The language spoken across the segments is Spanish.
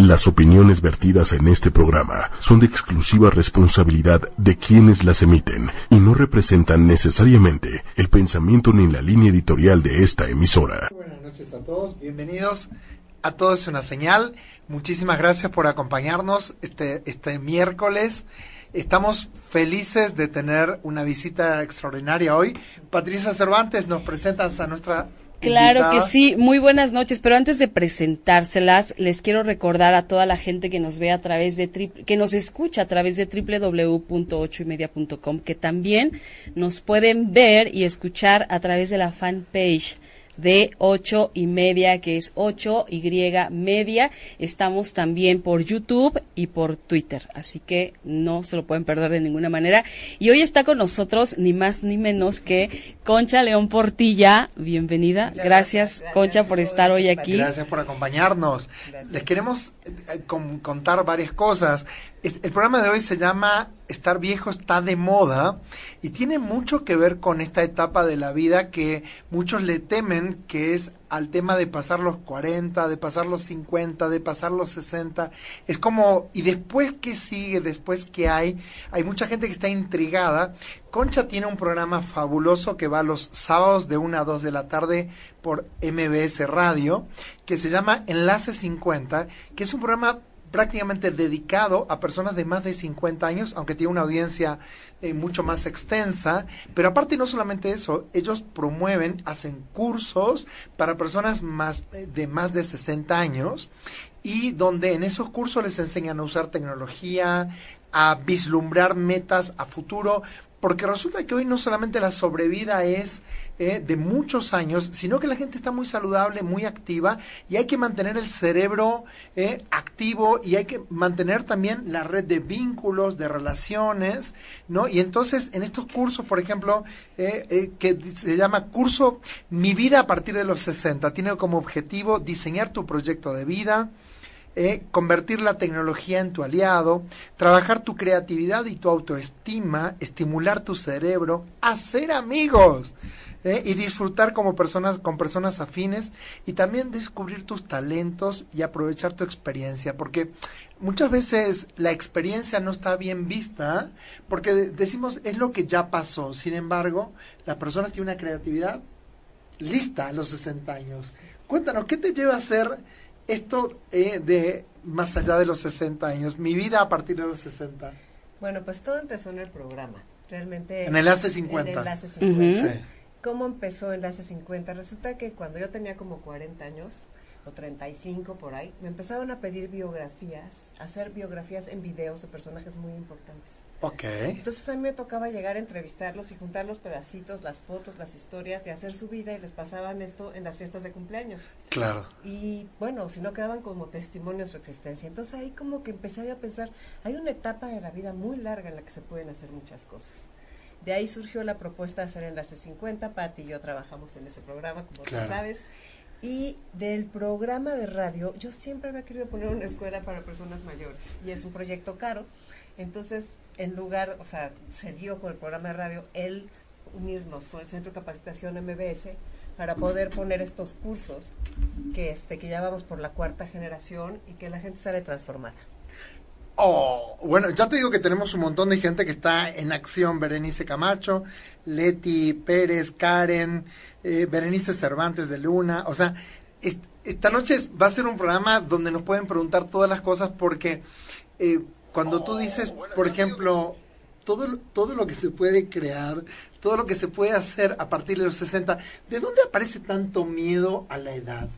Las opiniones vertidas en este programa son de exclusiva responsabilidad de quienes las emiten y no representan necesariamente el pensamiento ni la línea editorial de esta emisora. Buenas noches a todos, bienvenidos a todos una señal. Muchísimas gracias por acompañarnos este, este miércoles. Estamos felices de tener una visita extraordinaria hoy. Patricia Cervantes, nos presentas a nuestra Claro que sí, muy buenas noches, pero antes de presentárselas, les quiero recordar a toda la gente que nos ve a través de que nos escucha a través de www.ochoymedia.com que también nos pueden ver y escuchar a través de la fanpage de ocho y media, que es 8 y media. Estamos también por YouTube y por Twitter, así que no se lo pueden perder de ninguna manera. Y hoy está con nosotros ni más ni menos que Concha León Portilla. Bienvenida. Gracias, Concha, por estar hoy aquí. Gracias por acompañarnos. Les queremos eh, contar varias cosas. El programa de hoy se llama Estar viejo está de moda y tiene mucho que ver con esta etapa de la vida que muchos le temen, que es al tema de pasar los 40, de pasar los 50, de pasar los 60. Es como, ¿y después qué sigue? ¿Después qué hay? Hay mucha gente que está intrigada. Concha tiene un programa fabuloso que va los sábados de 1 a 2 de la tarde por MBS Radio, que se llama Enlace 50, que es un programa prácticamente dedicado a personas de más de 50 años, aunque tiene una audiencia eh, mucho más extensa. Pero aparte no solamente eso, ellos promueven, hacen cursos para personas más, eh, de más de 60 años y donde en esos cursos les enseñan a usar tecnología, a vislumbrar metas a futuro, porque resulta que hoy no solamente la sobrevida es eh, de muchos años, sino que la gente está muy saludable, muy activa y hay que mantener el cerebro eh, activo y hay que mantener también la red de vínculos, de relaciones, ¿no? Y entonces en estos cursos, por ejemplo, eh, que se llama curso Mi vida a partir de los 60, tiene como objetivo diseñar tu proyecto de vida, eh, convertir la tecnología en tu aliado, trabajar tu creatividad y tu autoestima, estimular tu cerebro, hacer amigos eh, y disfrutar como personas con personas afines y también descubrir tus talentos y aprovechar tu experiencia, porque muchas veces la experiencia no está bien vista, porque decimos es lo que ya pasó. Sin embargo, la persona tiene una creatividad lista a los 60 años. Cuéntanos, ¿qué te lleva a hacer esto eh, de más allá de los 60 años, mi vida a partir de los 60. Bueno, pues todo empezó en el programa, realmente. En el ACE 50. En el ACE 50. ¿Cómo empezó en el ACE 50? Resulta que cuando yo tenía como 40 años, o 35 por ahí, me empezaron a pedir biografías, hacer biografías en videos de personajes muy importantes. Ok. Entonces a mí me tocaba llegar a entrevistarlos y juntar los pedacitos, las fotos, las historias y hacer su vida y les pasaban esto en las fiestas de cumpleaños. Claro. Y bueno, si no quedaban como testimonio de su existencia. Entonces ahí como que empecé a pensar, hay una etapa de la vida muy larga en la que se pueden hacer muchas cosas. De ahí surgió la propuesta de hacer Enlace 50. Pati y yo trabajamos en ese programa, como tú sabes. Y del programa de radio, yo siempre había querido poner una escuela para personas mayores. Y es un proyecto caro. Entonces en lugar, o sea, se dio con el programa de radio el unirnos con el Centro de Capacitación MBS para poder poner estos cursos que este que ya vamos por la cuarta generación y que la gente sale transformada. Oh, bueno, ya te digo que tenemos un montón de gente que está en acción. Berenice Camacho, Leti Pérez, Karen, eh, Berenice Cervantes de Luna. O sea, esta noche va a ser un programa donde nos pueden preguntar todas las cosas porque eh, cuando tú dices, por ejemplo, todo, todo lo que se puede crear, todo lo que se puede hacer a partir de los 60, ¿de dónde aparece tanto miedo a la edad?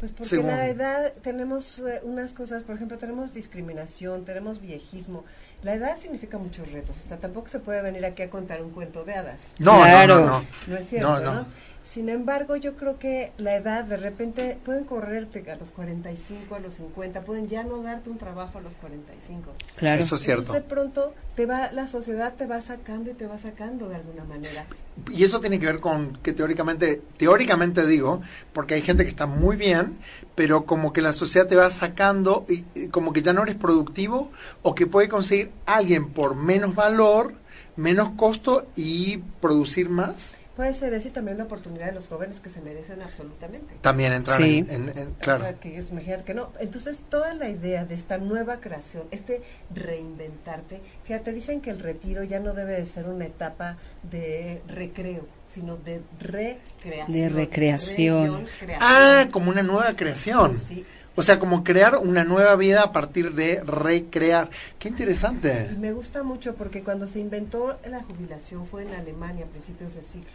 Pues porque en la edad tenemos eh, unas cosas, por ejemplo, tenemos discriminación, tenemos viejismo. La edad significa muchos retos, o sea, tampoco se puede venir aquí a contar un cuento de hadas. No, no, no, no. No es cierto, ¿no? Sin embargo, yo creo que la edad de repente pueden correrte a los 45, a los 50, pueden ya no darte un trabajo a los 45. Claro. Eso es cierto. Entonces, de pronto te va la sociedad te va sacando y te va sacando de alguna manera. Y eso tiene que ver con que teóricamente teóricamente digo, porque hay gente que está muy bien, pero como que la sociedad te va sacando y como que ya no eres productivo o que puede conseguir alguien por menos valor, menos costo y producir más. Puede ser eso y también la oportunidad de los jóvenes que se merecen absolutamente. También entrar Sí. en, en- en- claro. O sea, que ellos imaginan que no. Entonces, toda la idea de esta nueva creación, este reinventarte, fíjate, dicen que el retiro ya no debe de ser una etapa de recreo, sino de recreación. De recreación. Re-creación. Ah, como una nueva creación. Sí. O sea, como crear una nueva vida a partir de recrear. Qué interesante. Y me gusta mucho porque cuando se inventó la jubilación fue en Alemania a principios del siglo.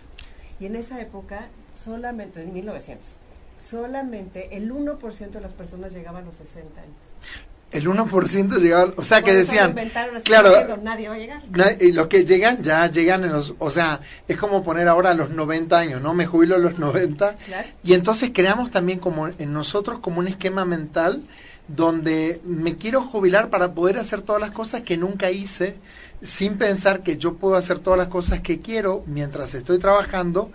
Y en esa época, solamente, en 1900, solamente el 1% de las personas llegaban a los 60 años. El 1% llegaba, o sea, que decían, claro, nadie va a llegar. y los que llegan ya llegan en los, o sea, es como poner ahora a los 90 años, ¿no? Me jubilo a los 90. Claro. Y entonces creamos también como en nosotros como un esquema mental donde me quiero jubilar para poder hacer todas las cosas que nunca hice, sin pensar que yo puedo hacer todas las cosas que quiero mientras estoy trabajando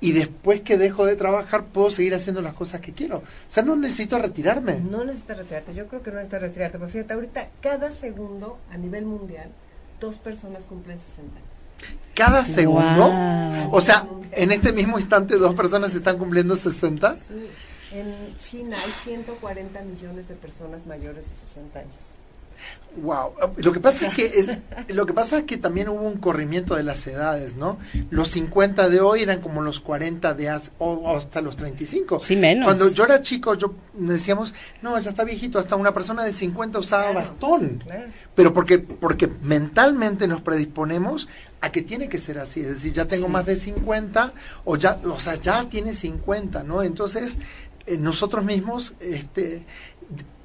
y después que dejo de trabajar puedo seguir haciendo las cosas que quiero. O sea, no necesito retirarme. No necesitas retirarte, yo creo que no necesitas retirarte, pero fíjate, ahorita cada segundo a nivel mundial, dos personas cumplen 60 años. Cada segundo, Wow. o sea, en este mismo instante dos personas están cumpliendo 60. Sí. En China hay 140 millones de personas mayores de 60 años. Wow, lo que pasa es que es, lo que pasa es que también hubo un corrimiento de las edades, ¿no? Los 50 de hoy eran como los 40 de hace, o, o hasta los 35. Sí, menos. Cuando yo era chico, yo decíamos, no, ya está viejito, hasta una persona de 50 usaba Claro, bastón. claro. Pero porque porque mentalmente nos predisponemos a que tiene que ser así, es decir, ya tengo Sí. más de 50 o ya, o sea, ya tiene 50, ¿no? Entonces, eh, nosotros mismos este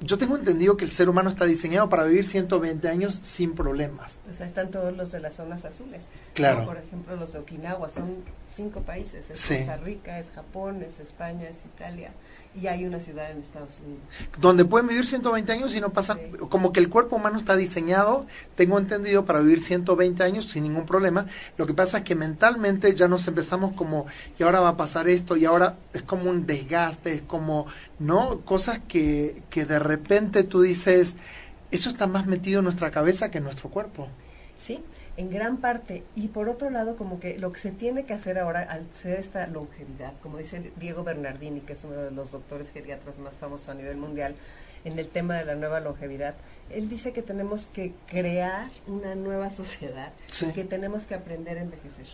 yo tengo entendido que el ser humano está diseñado para vivir 120 años sin problemas. O sea, están todos los de las zonas azules. Claro. Como, por ejemplo, los de Okinawa, son cinco países. Es Sí. Costa Rica, es Japón, es España, es Italia. Y hay una ciudad en Estados Unidos. Donde pueden vivir 120 años y no pasa, Sí. como que el cuerpo humano está diseñado, tengo entendido, para vivir 120 años sin ningún problema. Lo que pasa es que mentalmente ya nos empezamos como, y ahora va a pasar esto, y ahora es como un desgaste, es como, ¿no? Cosas que, que de repente tú dices, eso está más metido en nuestra cabeza que en nuestro cuerpo. Sí, en gran parte. Y por otro lado, como que lo que se tiene que hacer ahora al ser esta longevidad, como dice Diego Bernardini, que es uno de los doctores geriatras más famosos a nivel mundial, en el tema de la nueva longevidad, él dice que tenemos que crear una nueva sociedad, Sí. que tenemos que aprender a envejecer.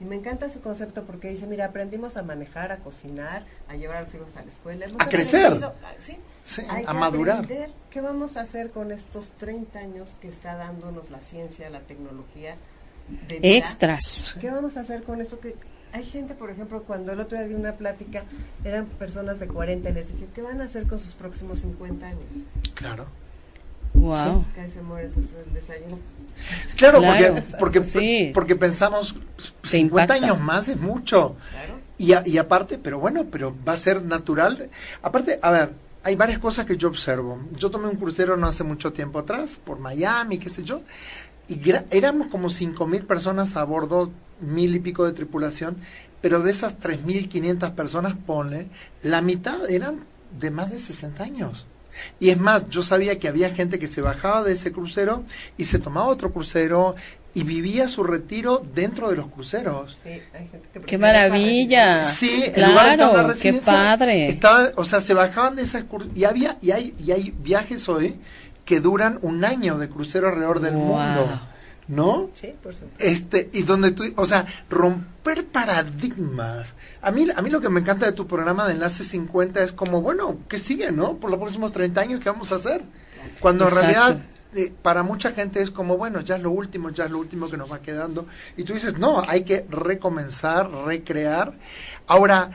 Y me encanta su concepto porque dice, mira, aprendimos a manejar, a cocinar, a llevar a los hijos a la escuela. hemos A crecer. ah, ¿sí? Sí, Hay a que madurar. aprender qué vamos a hacer con estos 30 años que está dándonos la ciencia, la tecnología. De vida. Extras. ¿Qué vamos a hacer con esto? que Hay gente, por ejemplo, cuando el otro día di una plática, eran personas de 40 y les dije, ¿qué van a hacer con sus próximos 50 años? Claro. Wow. Casi se mueren sus- el desayuno. Claro, Claro. porque, porque, Sí. porque pensamos, Te 50 impacta. años más es mucho. Claro. Y, a- y aparte, pero bueno, pero va a ser natural. Aparte, a ver, hay varias cosas que yo observo. Yo tomé un crucero no hace mucho tiempo atrás, por Miami, qué sé yo, y éramos como cinco mil personas a bordo, mil y pico de tripulación, pero de esas 3.500 personas, ponle, la mitad eran de más de 60 años. Y es más, yo sabía que había gente que se bajaba de ese crucero y se tomaba otro crucero y vivía su retiro dentro de los cruceros. Sí, hay gente que ¡Qué maravilla! Sí, en Claro, lugar de estar en la qué padre. estaba- o sea, se bajaban de esas y había y hay y hay viajes hoy que duran un año de crucero alrededor del Wow. mundo, ¿no? Sí, por supuesto. Este y donde tú, o sea, romper paradigmas. A mí a mí lo que me encanta de tu programa de Enlace 50 es como, bueno, ¿qué sigue, no? Por los próximos 30 años qué vamos a hacer? Cuando en realidad eh, para mucha gente es como, bueno, ya es lo último, ya es lo último que nos va quedando. Y tú dices, no, hay que recomenzar, recrear. Ahora,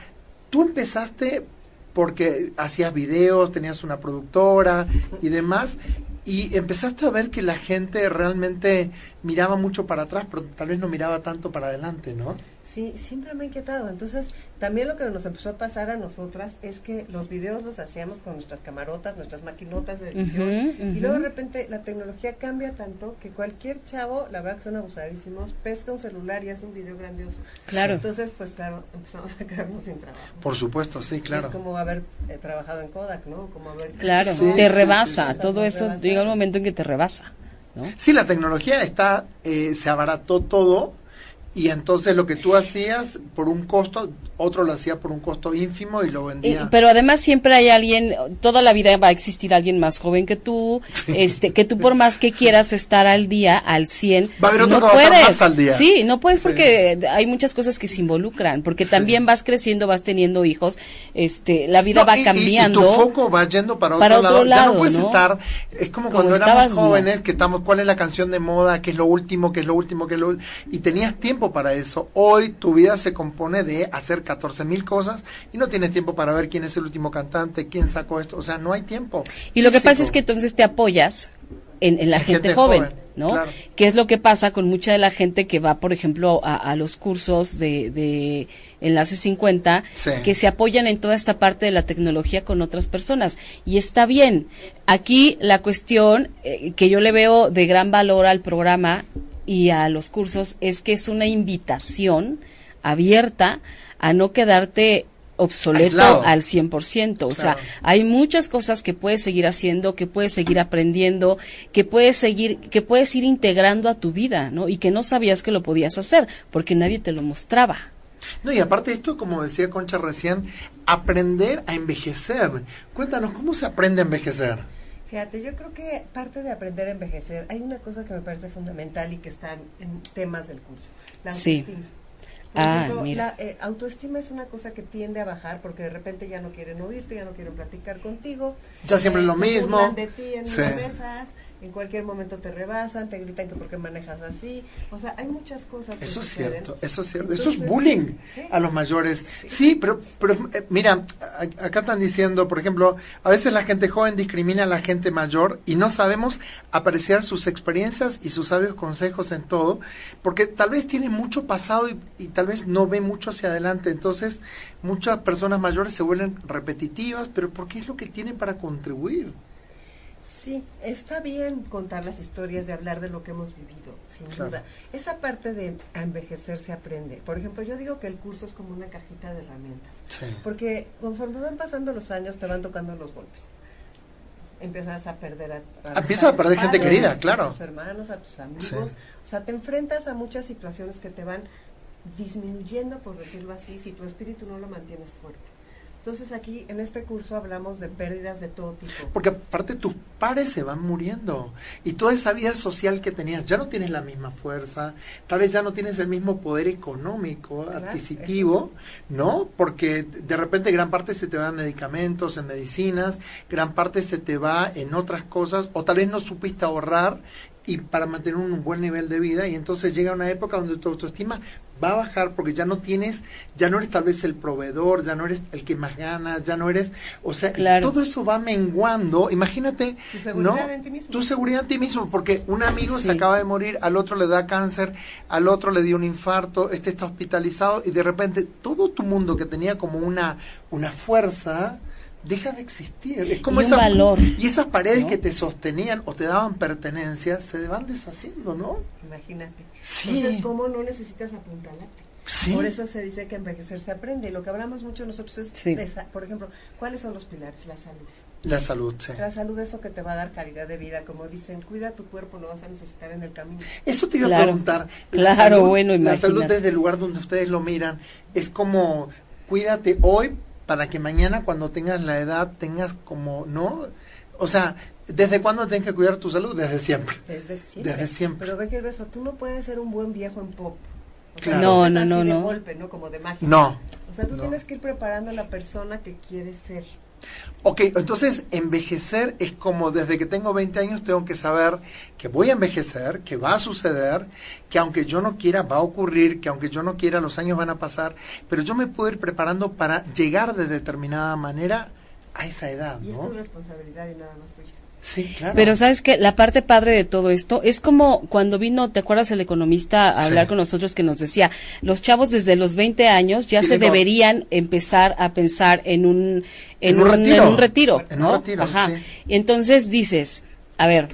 tú empezaste porque hacías videos, tenías una productora y demás, y empezaste a ver que la gente realmente miraba mucho para atrás, pero tal vez no miraba tanto para adelante, ¿no? Sí, siempre me ha inquietado. Entonces, también lo que nos empezó a pasar a nosotras es que los videos los hacíamos con nuestras camarotas, nuestras maquinotas de edición, y luego de repente la tecnología cambia tanto que cualquier chavo, la verdad que son abusadísimos, pesca un celular y hace un video grandioso. Claro. Entonces, pues claro, empezamos a quedarnos sin trabajo. Por supuesto, sí, claro. Es como haber eh, trabajado en Kodak, ¿no? Como haber... Claro, Sí, te rebasa. sí, sí. Todo eso rebasa. llega un momento en que te rebasa. ¿no? Sí, la tecnología está, eh, se abarató todo Y entonces lo que tú hacías por un costo, otro lo hacía por un costo ínfimo y lo vendía. Eh, pero además siempre hay alguien, toda la vida va a existir alguien más joven que tú, este, que tú por más que quieras estar al día, al 100, Va a haber otro no puedes. más al día. Sí, no puedes Sí. porque hay muchas cosas que se involucran, porque también vas creciendo, vas teniendo hijos, este, la vida No, va y- cambiando. Y, tu foco va yendo para otro, para otro lado. Ya no puedes ¿no? estar. Es como, Como cuando éramos jóvenes, que estamos. ¿Cuál es la canción de moda? ¿Qué es lo último? ¿Qué es lo último? ¿Qué es lo ul- Y tenías tiempo para eso. Hoy tu vida se compone de hacer 14 mil cosas y no tienes tiempo para ver quién es el último cantante, quién sacó esto. O sea, no hay tiempo. Y lo que pasa es que entonces te apoyas en, en la En gente, gente joven, joven, ¿no? claro. Que es lo que pasa con mucha de la gente que va, por ejemplo, a, a los cursos de, de Enlace 50, Sí. que se apoyan en toda esta parte de la tecnología con otras personas. Y está bien. Aquí la cuestión eh, que yo le veo de gran valor al programa y a los cursos es que es una invitación abierta a no quedarte obsoleto Aislado. al 100%. O sea, hay muchas cosas que puedes seguir haciendo, que puedes seguir aprendiendo, que puedes seguir, que puedes ir integrando a tu vida, ¿no? Y que no sabías que lo podías hacer, porque nadie te lo mostraba. No, y aparte esto, como decía Concha recién, aprender a envejecer. Cuéntanos, ¿cómo se aprende a envejecer? Fíjate, yo creo que parte de aprender a envejecer, hay una cosa que me parece fundamental y que están en temas del curso, la Sí. autoestima. Ah, ejemplo, mira. La eh, autoestima es una cosa que tiende a bajar porque de repente ya no quieren oírte, ya no quieren platicar contigo. Ya siempre eh, lo se mismo. de ti en Sí. mesas, en cualquier momento te rebasan, te gritan que por qué manejas así. O sea, hay muchas cosas que Eso es cierto, eso es cierto. Eso es bullying sí. a los mayores. Sí, pero, pero eh, mira, acá están diciendo, por ejemplo, a veces la gente joven discrimina a la gente mayor y no sabemos apreciar sus experiencias y sus sabios consejos en todo, porque tal vez tienen mucho pasado y, y tal vez no ven mucho hacia adelante. Entonces, muchas personas mayores se vuelven repetitivas, pero porque es lo que tienen para contribuir. Sí, está bien contar las historias, de hablar de lo que hemos vivido, sin Claro. duda. Esa parte de a envejecer se aprende. Por ejemplo, yo digo que el curso es como una cajita de herramientas, Sí. porque conforme van pasando los años te van tocando los golpes. Empiezas a perder a, a Empiezas a perder gente querida, A claro. tus hermanos, a tus amigos. Sí. O sea, te enfrentas a muchas situaciones que te van disminuyendo, por decirlo así, si tu espíritu no lo mantienes fuerte. Entonces aquí en este curso hablamos de pérdidas de todo tipo. Porque aparte tus pares se van muriendo y toda esa vida social que tenías, ya no tienes la misma fuerza, tal vez ya no tienes el mismo poder económico, adquisitivo, ¿no? Porque de repente gran parte se te va en medicamentos, en medicinas, gran parte se te va en otras cosas, o tal vez no supiste ahorrar y para mantener un buen nivel de vida y entonces llega una época donde tu autoestima va a bajar porque ya no tienes, ya no eres tal vez el proveedor, ya no eres el que más gana, ya no eres, o sea, Claro. todo eso va menguando, imagínate, Tu seguridad ¿no? en ti mismo. Tu seguridad en ti mismo, porque un amigo Sí. se acaba de morir, al otro le da cáncer, al otro le dio un infarto, este está hospitalizado y de repente todo tu mundo que tenía como una, una fuerza deja de existir. Es como Y un esa- valor, y esas paredes ¿no? que te sostenían o te daban pertenencia se van deshaciendo, ¿no? Imagínate. Sí. Entonces, ¿cómo no necesitas apuntalarte? Sí. Por eso se dice que envejecer se aprende. Y lo que hablamos mucho nosotros es, Sí. de esa- por ejemplo, ¿cuáles son los pilares? La salud. La salud, sí. La salud es lo que te va a dar calidad de vida. Como dicen, cuida tu cuerpo, lo vas a necesitar en el camino. Eso te iba a Claro. preguntar. La Claro, salud- bueno, La salud imagínate. desde el lugar donde ustedes lo miran es como cuídate hoy para que mañana cuando tengas la edad tengas como, ¿no? O sea, ¿desde cuándo tienes que cuidar tu salud? Desde siempre. Desde siempre. Desde siempre. Pero ve que eso, tú no puedes ser un buen viejo en pop. O sea, Claro. No, no, así no, de no. golpe, ¿no? Como de magia. No. O sea, tú no. tienes que ir preparando a la persona que quieres ser. Ok, entonces envejecer es como desde que tengo 20 años tengo que saber que voy a envejecer, que va a suceder, que aunque yo no quiera va a ocurrir, que aunque yo no quiera los años van a pasar, pero yo me puedo ir preparando para llegar de determinada manera a esa edad, Y es ¿no? tu responsabilidad y nada más tuya. Sí, claro. Pero sabes que la parte padre de todo esto es como cuando vino, ¿te acuerdas el economista a Sí. hablar con nosotros que nos decía, los chavos desde los 20 años ya se deberían empezar a pensar en un En un retiro. en un retiro, En un ¿no? retiro, Ajá. sí. Y entonces dices, a ver,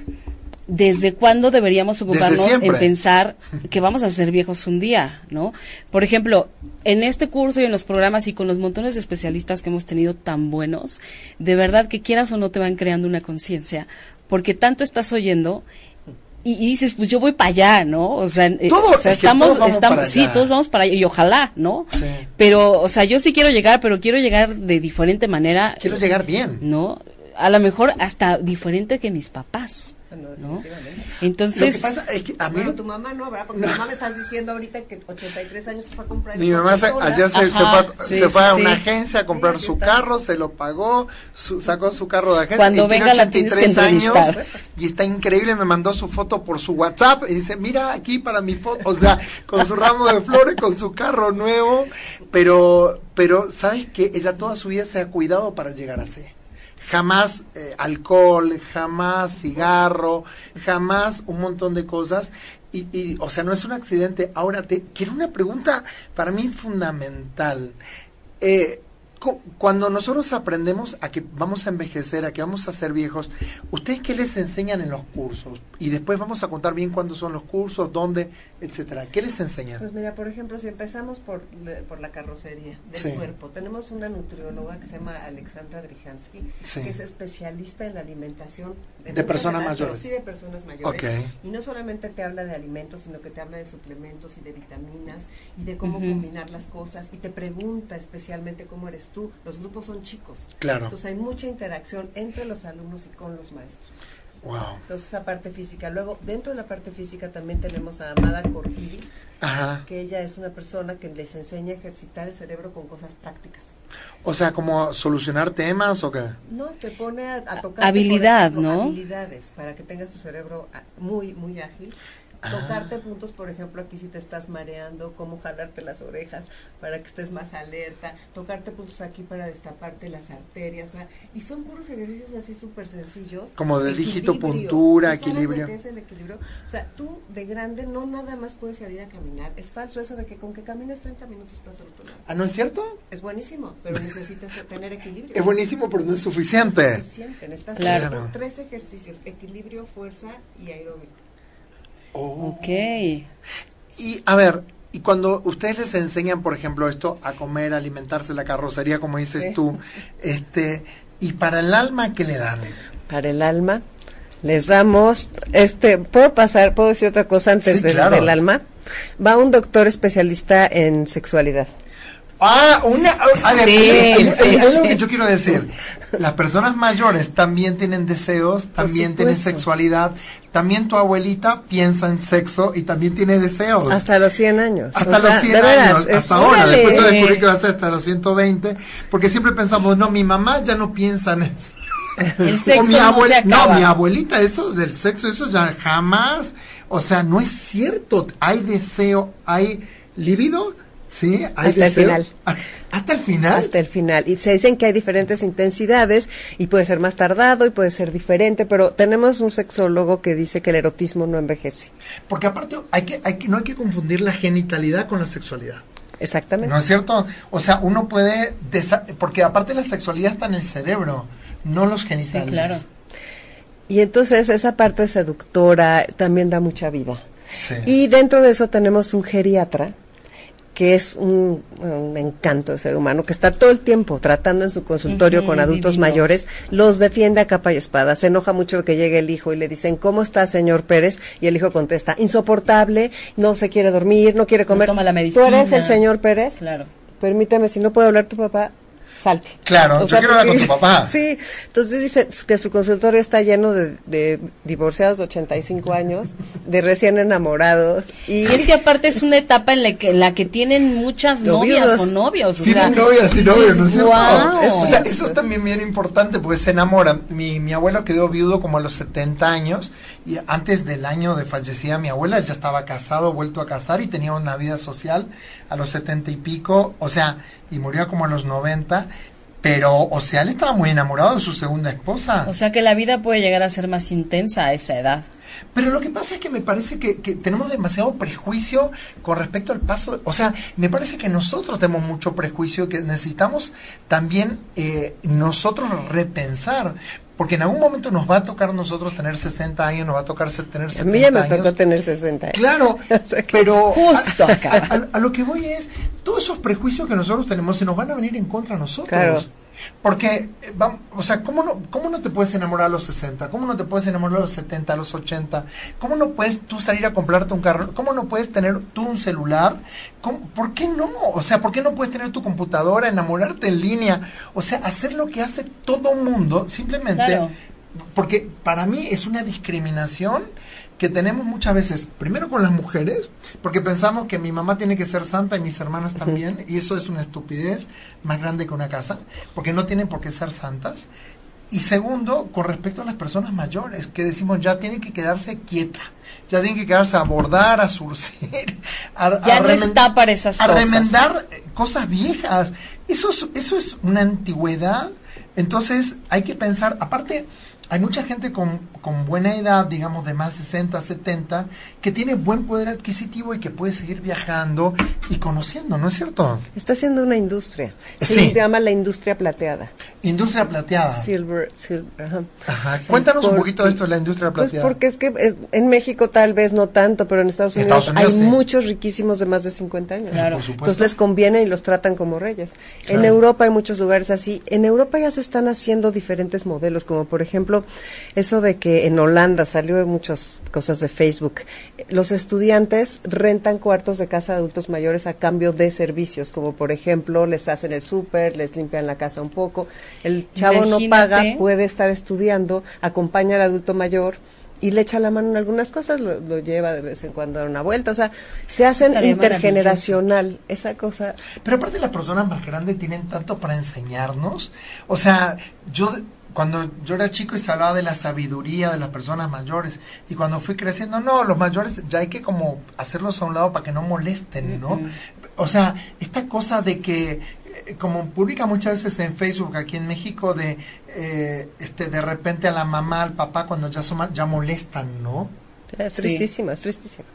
¿desde cuándo deberíamos ocuparnos en pensar que vamos a ser viejos un día, ¿no? Por ejemplo, en este curso y en los programas y con los montones de especialistas que hemos tenido tan buenos, de verdad que quieras o no te van creando una conciencia, porque tanto estás oyendo y, dices, pues yo voy para allá, ¿no? O sea, eh, o sea estamos, estamos, sí, todos vamos para allá y ojalá, ¿no? Sí. Pero, o sea, yo sí quiero llegar, pero quiero llegar de diferente manera. Quiero llegar bien. ¿No? A lo mejor hasta diferente que mis papás. ¿no? Entonces, lo que pasa es que a mí tu mamá no, ¿verdad? Porque tu mamá me estás diciendo ahorita que 83 años se fue a comprar Mi mamá ayer se, se, fue, a una agencia a comprar su carro, se lo pagó, sacó su carro de agencia Cuando y venga tiene 83 años y está increíble, me mandó su foto por su WhatsApp y dice, "Mira aquí para mi foto", o sea, con su ramo de flores, con su carro nuevo, pero pero sabes que ella toda su vida se ha cuidado para llegar a ser jamás eh, alcohol, jamás cigarro, jamás un montón de cosas. Y, y, o sea, no es un accidente. Ahora, te quiero una pregunta para mí fundamental. Eh, cuando nosotros aprendemos a que vamos a envejecer, a que vamos a ser viejos, ¿ustedes qué les enseñan en los cursos? Y después vamos a contar bien cuándo son los cursos, dónde, etcétera. ¿Qué les enseñan? Pues mira, por ejemplo, si empezamos por, por la carrocería del cuerpo, tenemos una nutrióloga que se llama Alexandra Drijansky, que es especialista en la alimentación de, personas mayores. Sí, de personas mayores. Y no solamente te habla de alimentos, sino que te habla de suplementos y de vitaminas y de cómo combinar las cosas y te pregunta especialmente cómo eres tú, los grupos son chicos. Claro. Entonces hay mucha interacción entre los alumnos y con los maestros. Wow. Entonces esa parte física. Luego, dentro de la parte física también tenemos a Amada Corquiri, que ella es una persona que les enseña a ejercitar el cerebro con cosas prácticas. O sea, como solucionar temas o qué? No, te pone a, tocar habilidad, ¿no? Habilidades para que tengas tu cerebro muy muy ágil Tocarte puntos, por ejemplo, aquí si te estás mareando, cómo jalarte las orejas para que estés más alerta, tocarte puntos aquí para destaparte las arterias, y son puros ejercicios así súper sencillos. Como de dígito, puntura, equilibrio. es el equilibrio. O sea, tú de grande no nada más puedes salir a caminar. Es falso eso de que con que camines 30 minutos estás al otro lado. ¿Ah, no es cierto? Es buenísimo, pero necesitas tener equilibrio. Es buenísimo, pero no es suficiente. No es suficiente. Necesitas claro. tres ejercicios, equilibrio, fuerza y aeróbico. Oh. Ok. Y a ver, y cuando ustedes les enseñan, por ejemplo, esto, a comer, a alimentarse la carrocería, como dices tú, este, y para el alma, ¿qué le dan? Para el alma, les damos, este, ¿puedo pasar, puedo decir otra cosa antes del alma? Va un doctor especialista en sexualidad. Ah, una. A ver, es lo que yo quiero decir. Las personas mayores también tienen deseos, también tienen sexualidad. También tu abuelita piensa en sexo y también tiene deseos. Hasta los 100 años. Hasta los 100 años, hasta ahora. Después se descubrí que va a ser hasta los 120. Porque siempre pensamos, no, mi mamá ya no piensa en eso. El sexo mi no, no, mi abuelita, eso del sexo, eso ya jamás. O sea, no es cierto. Hay deseo, hay libido Sí, hasta el final. Ah, hasta el final. Hasta el final. Y se dicen que hay diferentes intensidades y puede ser más tardado y puede ser diferente, pero tenemos un sexólogo que dice que el erotismo no envejece. Porque aparte hay que, hay que, no hay que confundir la genitalidad con la sexualidad. Exactamente. ¿No es cierto? O sea, uno puede, porque aparte la sexualidad está en el cerebro, no los genitales. Sí, claro. Y entonces esa parte seductora también da mucha vida. Sí. Y dentro de eso tenemos un geriatra que es un, encanto de ser humano, que está todo el tiempo tratando en su consultorio con adultos mayores, los defiende a capa y espada. Se enoja mucho que llegue el hijo y le dicen, ¿cómo está, señor Pérez? Y el hijo contesta, insoportable, no se quiere dormir, no quiere comer. toma la medicina. ¿Tú eres el señor Pérez? Claro. Permítame, si no puedo hablar tu papá, salte. Claro, yo quiero hablar con tu papá. Sí, entonces dice que su consultorio está lleno de, divorciados de 85 años, de recién enamorados. Y, es que aparte es una etapa en la que, la que tienen muchas novias o novios. O tienen novias y novios, ¿no es cierto? O sea, eso es también bien importante porque se enamoran. Mi, mi abuelo quedó viudo como a los 70 años y antes del año de fallecida mi abuela ya estaba casado, vuelto a casar y tenía una vida social a los 70 y pico. O sea, y murió como a los 90. Pero, o sea, él estaba muy enamorado de su segunda esposa. O sea que la vida puede llegar a ser más intensa a esa edad. Pero lo que pasa es que me parece que, tenemos demasiado prejuicio con respecto al paso. o sea, me parece que nosotros tenemos mucho prejuicio que necesitamos también eh, nosotros repensar. Porque en algún momento nos va a tocar nosotros tener 60 años, nos va a tocar tener 70 años. A mí ya me tocó tener 60 años. Claro, pero justo acá. A, lo que voy es, todos esos prejuicios que nosotros tenemos se nos van a venir en contra a nosotros. Claro. Porque, eh, vamos, o sea, ¿cómo no, ¿cómo no te puedes enamorar a los 60? ¿Cómo no te puedes enamorar a los 70, a los 80? ¿Cómo no puedes tú salir a comprarte un carro? ¿Cómo no puedes tener tú un celular? ¿Cómo, ¿Por qué no? O sea, ¿por qué no puedes tener tu computadora, enamorarte en línea? O sea, hacer lo que hace todo mundo, simplemente... Claro. Porque para mí es una discriminación que tenemos muchas veces, primero con las mujeres, porque pensamos que mi mamá tiene que ser santa y mis hermanas también, y eso es una estupidez más grande que una casa, porque no tienen por qué ser santas. Y segundo, con respecto a las personas mayores, que decimos ya tienen que quedarse quieta, ya tienen que quedarse a bordar, a surcir, a, Ya a no remen- está para esas a cosas. remendar eh, cosas viejas. Eso es, eso es una antigüedad. Entonces hay que pensar, aparte, hay mucha gente con, con buena edad, digamos de más de 60, 70, que tiene buen poder adquisitivo y que puede seguir viajando y conociendo, ¿no es cierto? Está haciendo una industria. Se Sí. llama la industria plateada. Industria plateada. Silver, silver, ajá. Ajá. Sí, Cuéntanos un poquito de esto de la industria Pues plateada. porque es que eh, en México tal vez no tanto, pero en Estados Unidos, Estados Unidos, hay sí. muchos riquísimos de más de 50 años. Claro. Por supuesto. Entonces les conviene y los tratan como reyes. Claro. En Europa hay muchos lugares así. En Europa ya se están haciendo diferentes modelos, como por ejemplo eso de que en Holanda salió en muchas cosas de Facebook. Los estudiantes rentan cuartos de casa de adultos mayores a cambio de servicios, como por ejemplo les hacen el súper, les limpian la casa un poco. El chavo no paga, puede estar estudiando, acompaña al adulto mayor y le echa la mano en algunas cosas, lo, lo lleva de vez en cuando a dar una vuelta, o sea, se hacen Estaría intergeneracional, esa cosa. Pero aparte las personas más grandes tienen tanto para enseñarnos. O sea, yo cuando yo era chico y se hablaba de la sabiduría de las personas mayores y cuando fui creciendo, no, los mayores ya hay que como hacerlos a un lado para que no molesten, ¿no? O sea, esta cosa de que eh, como publica muchas veces en Facebook aquí en México de eh, este de repente a la mamá, al papá cuando ya son ya molestan, ¿no? Es Sí. tristísimo, es tristísimo.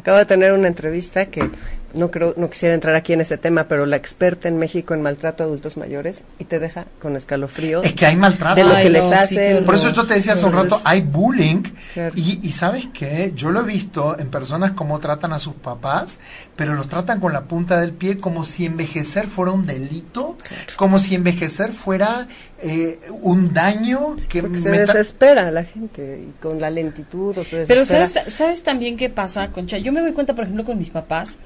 Acabo de tener una entrevista que no creo, no quisiera entrar aquí en ese tema, pero la experta en México en maltrato a adultos mayores y te deja con escalofríos Es que hay maltrato. de lo Ay, que les no, hacen. Por eso yo te decía hace un rato, hay bullying. Claro. Y, y sabes qué, yo lo he visto en personas cómo tratan a sus papás, pero los tratan con la punta del pie como si envejecer fuera un delito, como si envejecer fuera eh, un daño que Porque se meta- desespera la gente y con la lentitud o se Pero. ¿sabes, ¿sabes también qué pasa, Concha? Yo me doy cuenta, por ejemplo, con mis papás,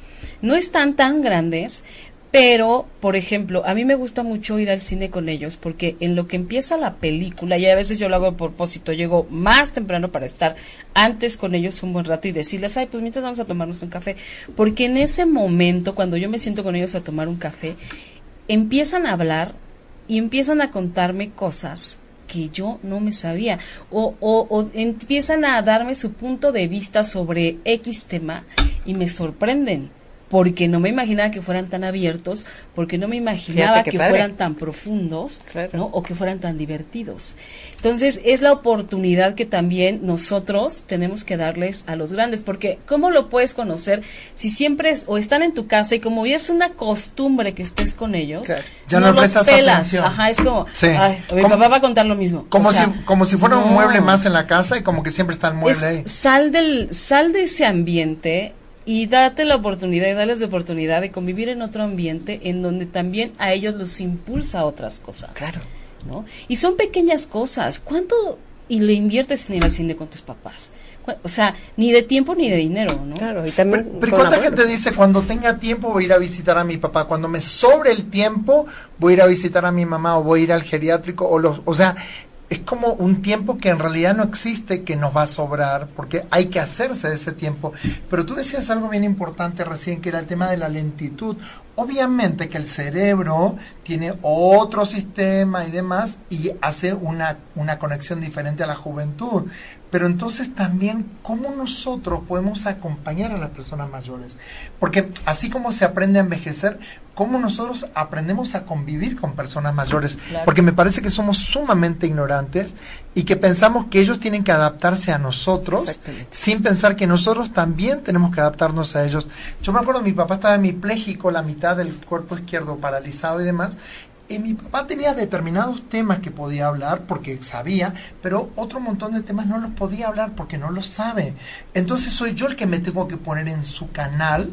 no están tan grandes, pero, por ejemplo, a mí me gusta mucho ir al cine con ellos, porque en lo que empieza la película, y a veces yo lo hago a propósito, llego más temprano para estar antes con ellos un buen rato y decirles, ay, pues mientras vamos a tomarnos un café, porque en ese momento, cuando yo me siento con ellos a tomar un café, empiezan a hablar y empiezan a contarme cosas que yo no me sabía. O, o, o empiezan a darme su punto de vista sobre X tema y me sorprenden porque no me imaginaba que fueran tan abiertos, porque no me imaginaba que padre. fueran tan profundos, Claro. ¿no? O que fueran tan divertidos. Entonces, es la oportunidad que también nosotros tenemos que darles a los grandes, porque ¿cómo lo puedes conocer si siempre es, o están en tu casa y como ya es una costumbre que estés con ellos, Claro. Ya no los prestas pelas. atención. Ajá, es como, Sí. ay, mi papá va a contar lo mismo. como, O sea, si, como si fuera un no. mueble más en la casa y como que siempre está el mueble Es- ahí. sal del sal de ese ambiente y date la oportunidad y dales la oportunidad de convivir en otro ambiente en donde también a ellos los impulsa otras cosas. Claro. ¿no? Y son pequeñas cosas. ¿Cuánto y le inviertes en ir al cine con tus papás? O sea, ni de tiempo ni de dinero, ¿no? Claro, y también Pero, pero ¿cuánta gente dice cuando tenga tiempo voy a ir a visitar a mi papá? Cuando me sobre el tiempo voy a ir a visitar a mi mamá o voy a ir al geriátrico o los, o sea, es como un tiempo que en realidad no existe que nos va a sobrar porque hay que hacerse ese tiempo. Pero tú decías algo bien importante recién que era el tema de la lentitud. Obviamente que el cerebro tiene otro sistema y demás y hace una, una conexión diferente a la juventud. Pero entonces también, ¿cómo nosotros podemos acompañar a las personas mayores? Porque así como se aprende a envejecer, ¿cómo nosotros aprendemos a convivir con personas mayores? Claro. Porque me parece que somos sumamente ignorantes y que pensamos que ellos tienen que adaptarse a nosotros sin pensar que nosotros también tenemos que adaptarnos a ellos. Yo me acuerdo, mi papá estaba hemipléjico, la mitad del cuerpo izquierdo paralizado y demás, y mi papá tenía determinados temas que podía hablar porque sabía, pero otro montón de temas no los podía hablar porque no los sabe. Entonces soy yo el que me tengo que poner en su canal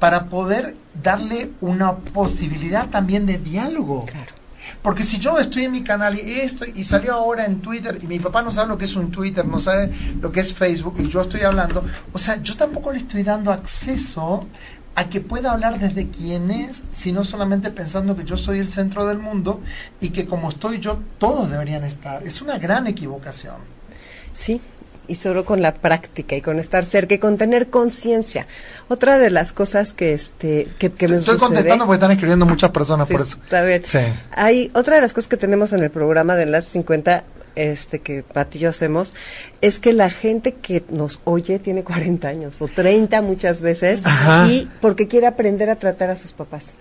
para poder darle una posibilidad también de diálogo. Claro. Porque si yo estoy en mi canal y esto, y salió ahora en Twitter, y mi papá no sabe lo que es un Twitter, no sabe lo que es Facebook, y yo estoy hablando, o sea, yo tampoco le estoy dando acceso a que pueda hablar desde quién es, sino solamente pensando que yo soy el centro del mundo y que como estoy yo, todos deberían estar. Es una gran equivocación. Sí, y solo con la práctica y con estar cerca y con tener conciencia. Otra de las cosas que este que, que me Estoy contestando porque están escribiendo muchas personas por eso. A ver, hay otra de las cosas que tenemos en el programa de Enlace 50 este que Pati y yo hacemos es que la gente que nos oye tiene 40 años o 30 muchas veces y porque quiere aprender a tratar a sus papás.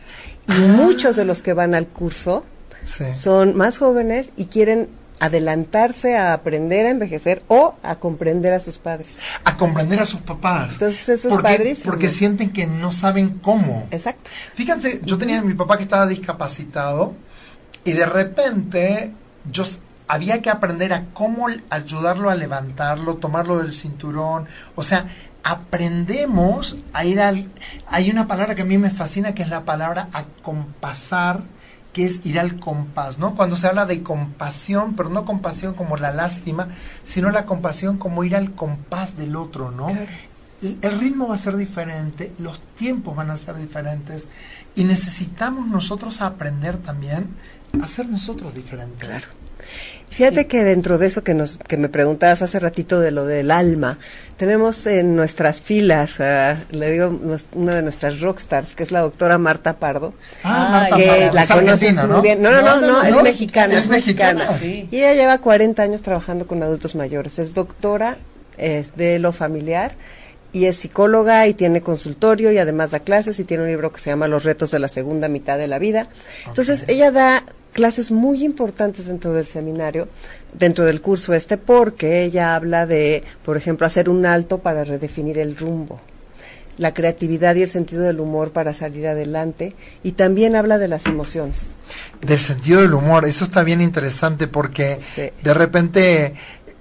Y ah. muchos de los que van al curso son más jóvenes y quieren adelantarse a aprender a envejecer o a comprender a sus padres. A comprender a sus papás. Entonces eso es padrísimo. Porque sienten que no saben cómo. Exacto. Fíjense, yo tenía a mi papá que estaba discapacitado y de repente yo había que aprender a cómo ayudarlo a levantarlo, tomarlo del cinturón, o sea, aprendemos a ir al... Hay una palabra que a mí me fascina que es la palabra acompasar que es ir al compás, ¿no? Cuando se habla de compasión, pero no compasión como la lástima, sino la compasión como ir al compás del otro, ¿no? El ritmo va a ser diferente, los tiempos van a ser diferentes y necesitamos nosotros aprender también a ser nosotros diferentes. Claro. Fíjate que dentro de eso que nos que me preguntabas hace ratito de lo del alma, tenemos en nuestras filas, le digo una de nuestras rockstars, que es la doctora Marta Pardo. Ah, Marta que la conoces muy bien. No, no, no, no, es mexicana. Es mexicana. Sí. Y ella lleva 40 años trabajando con adultos mayores. Es doctora es de lo familiar y es psicóloga y tiene consultorio y además da clases y tiene un libro que se llama Los retos de la segunda mitad de la vida. Entonces, ella da clases muy importantes dentro del seminario, dentro del curso este, porque ella habla de, por ejemplo, hacer un alto para redefinir el rumbo, la creatividad y el sentido del humor para salir adelante, y también habla de las emociones. Del sentido del humor, eso está bien interesante porque de repente,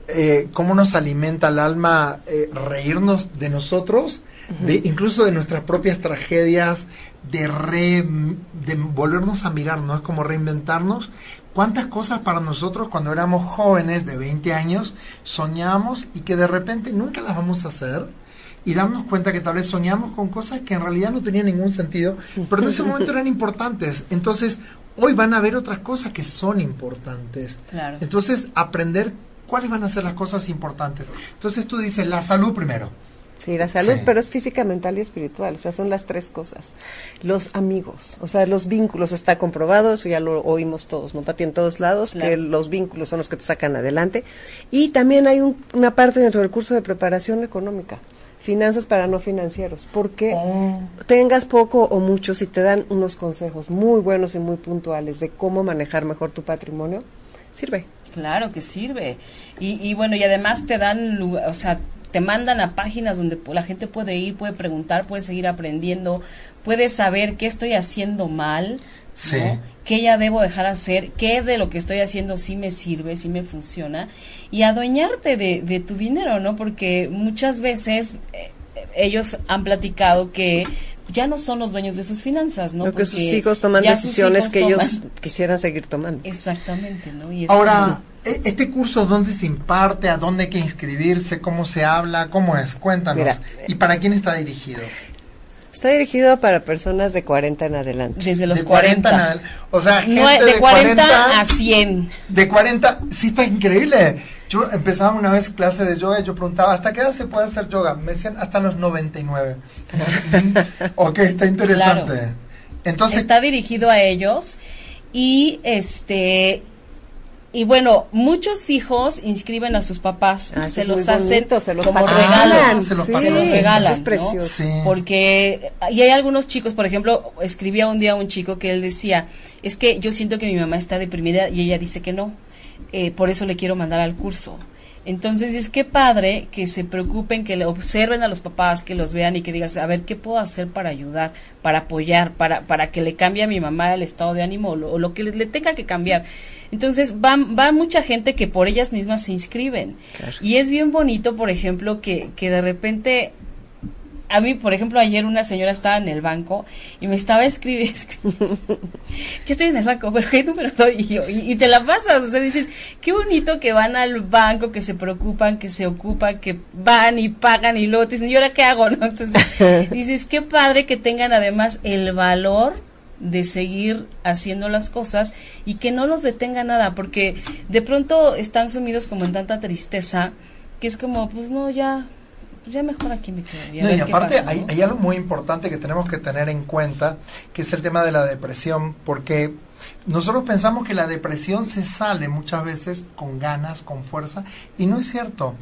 eh, ¿cómo nos alimenta el alma eh, reírnos de nosotros? de, incluso de nuestras propias tragedias, de, re, de volvernos a mirar, ¿no? Es como reinventarnos. ¿Cuántas cosas para nosotros cuando éramos jóvenes de 20 años soñamos y que de repente nunca las vamos a hacer? y darnos cuenta que tal vez soñamos con cosas que en realidad no tenían ningún sentido, pero en ese momento eran importantes. Entonces, hoy van a haber otras cosas que son importantes. Entonces, aprender cuáles van a ser las cosas importantes. Entonces, tú dices, la salud primero. Sí, la salud, pero es física, mental y espiritual, o sea, son las tres cosas. Los amigos, o sea, los vínculos, está comprobado, eso ya lo oímos todos, ¿no? Pati, en todos lados, que los vínculos son los que te sacan adelante. Y también hay una parte dentro del curso de preparación económica, finanzas para no financieros, porque oh. tengas poco o mucho, si te dan unos consejos muy buenos y muy puntuales de cómo manejar mejor tu patrimonio, sirve. Claro que sirve. Y, y bueno, y además te dan, o sea, te mandan a páginas donde la gente puede ir, puede preguntar, puede seguir aprendiendo, puede saber qué estoy haciendo mal, qué ya debo dejar hacer, qué de lo que estoy haciendo sí me sirve, sí me funciona, y adueñarte de, de tu dinero, ¿no? Porque muchas veces eh, ellos han platicado que ya no son los dueños de sus finanzas, ¿no? Porque sus hijos toman decisiones que ellos quisieran seguir tomando. Exactamente, ¿no? Ahora, e, ¿este curso dónde se imparte? ¿A dónde hay que inscribirse? ¿Cómo se habla? ¿Cómo es? Cuéntanos. ¿Y para quién está dirigido? Está dirigido para personas de 40 en adelante. Desde los 40. o sea, gente de, 40, a 100. De 40, sí está increíble. Yo empezaba una vez clase de yoga y yo preguntaba, ¿hasta qué edad se puede hacer yoga? Me decían, hasta los 99. ok, está interesante. Entonces, está dirigido a ellos y este y bueno, muchos hijos inscriben a sus papás, ah, se los hacen se los como regalan, se los, regalan, es precioso. Porque y hay algunos chicos, por ejemplo, escribía un día un chico que él decía, es que yo siento que mi mamá está deprimida y ella dice que no, eh, por eso le quiero mandar al curso. Entonces es que padre que se preocupen, que le observen a los papás, que los vean y que digas, a ver, ¿qué puedo hacer para ayudar, para apoyar, para, para que le cambie a mi mamá el estado de ánimo o lo, que le, tenga que cambiar? Entonces va, va mucha gente que por ellas mismas se inscriben. Y es bien bonito, por ejemplo, que, que de repente a mí, por ejemplo, ayer una señora estaba en el banco y me estaba escribiendo, yo estoy en el banco, pero ¿qué número doy? Y, yo, y, te la pasas, o sea, dices, qué bonito que van al banco, que se preocupan, que se ocupan, que van y pagan y luego te dicen, ¿y ahora qué hago? ¿no? Entonces, dices, qué padre que tengan además el valor de seguir haciendo las cosas y que no los detenga nada, porque de pronto están sumidos como en tanta tristeza que es como, pues no, ya, ya mejor aquí me quedo. Y, aparte hay, hay, algo muy importante que tenemos que tener en cuenta, que es el tema de la depresión, porque nosotros pensamos que la depresión se sale muchas veces con ganas, con fuerza, y no es cierto.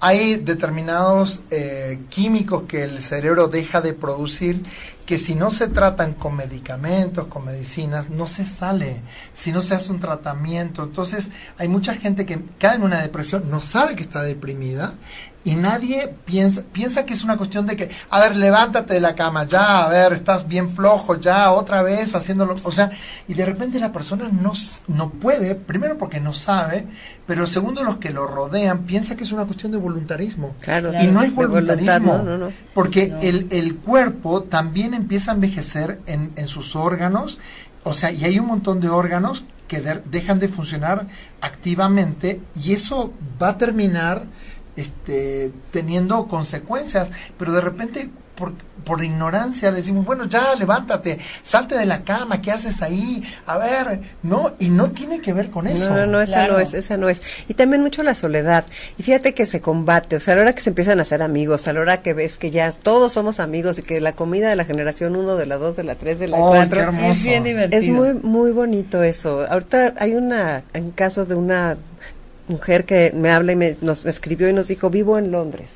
Hay determinados eh, químicos que el cerebro deja de producir que si no se tratan con medicamentos, con medicinas, no se sale, si no se hace un tratamiento. Entonces hay mucha gente que cae en una depresión, no sabe que está deprimida y nadie piensa, piensa que es una cuestión de que, a ver, levántate de la cama, ya, a ver, estás bien flojo, ya, otra vez haciéndolo, o sea, y de repente la persona no, no puede, primero porque no sabe, pero segundo los que lo rodean piensa que es una cuestión de voluntarismo. Claro, y no es voluntarismo, porque el, el cuerpo también empieza a envejecer en, en sus órganos, o sea, y hay un montón de órganos que dejan de funcionar activamente y eso va a terminar este, teniendo consecuencias, pero de repente por, por, ignorancia le decimos, bueno, ya levántate, salte de la cama, ¿qué haces ahí? A ver, no, y no tiene que ver con eso. No, no, no, esa no es, esa no es. Y también mucho la soledad. Y fíjate que se combate, o sea, a la hora que se empiezan a hacer amigos, a la hora que ves que ya todos somos amigos y que la comida de la generación 1, de la 2, de la 3, de la 4, es bien divertido. Es muy, muy bonito eso. Ahorita hay una, en caso de una mujer que me habla y me, nos escribió y nos dijo, vivo en Londres,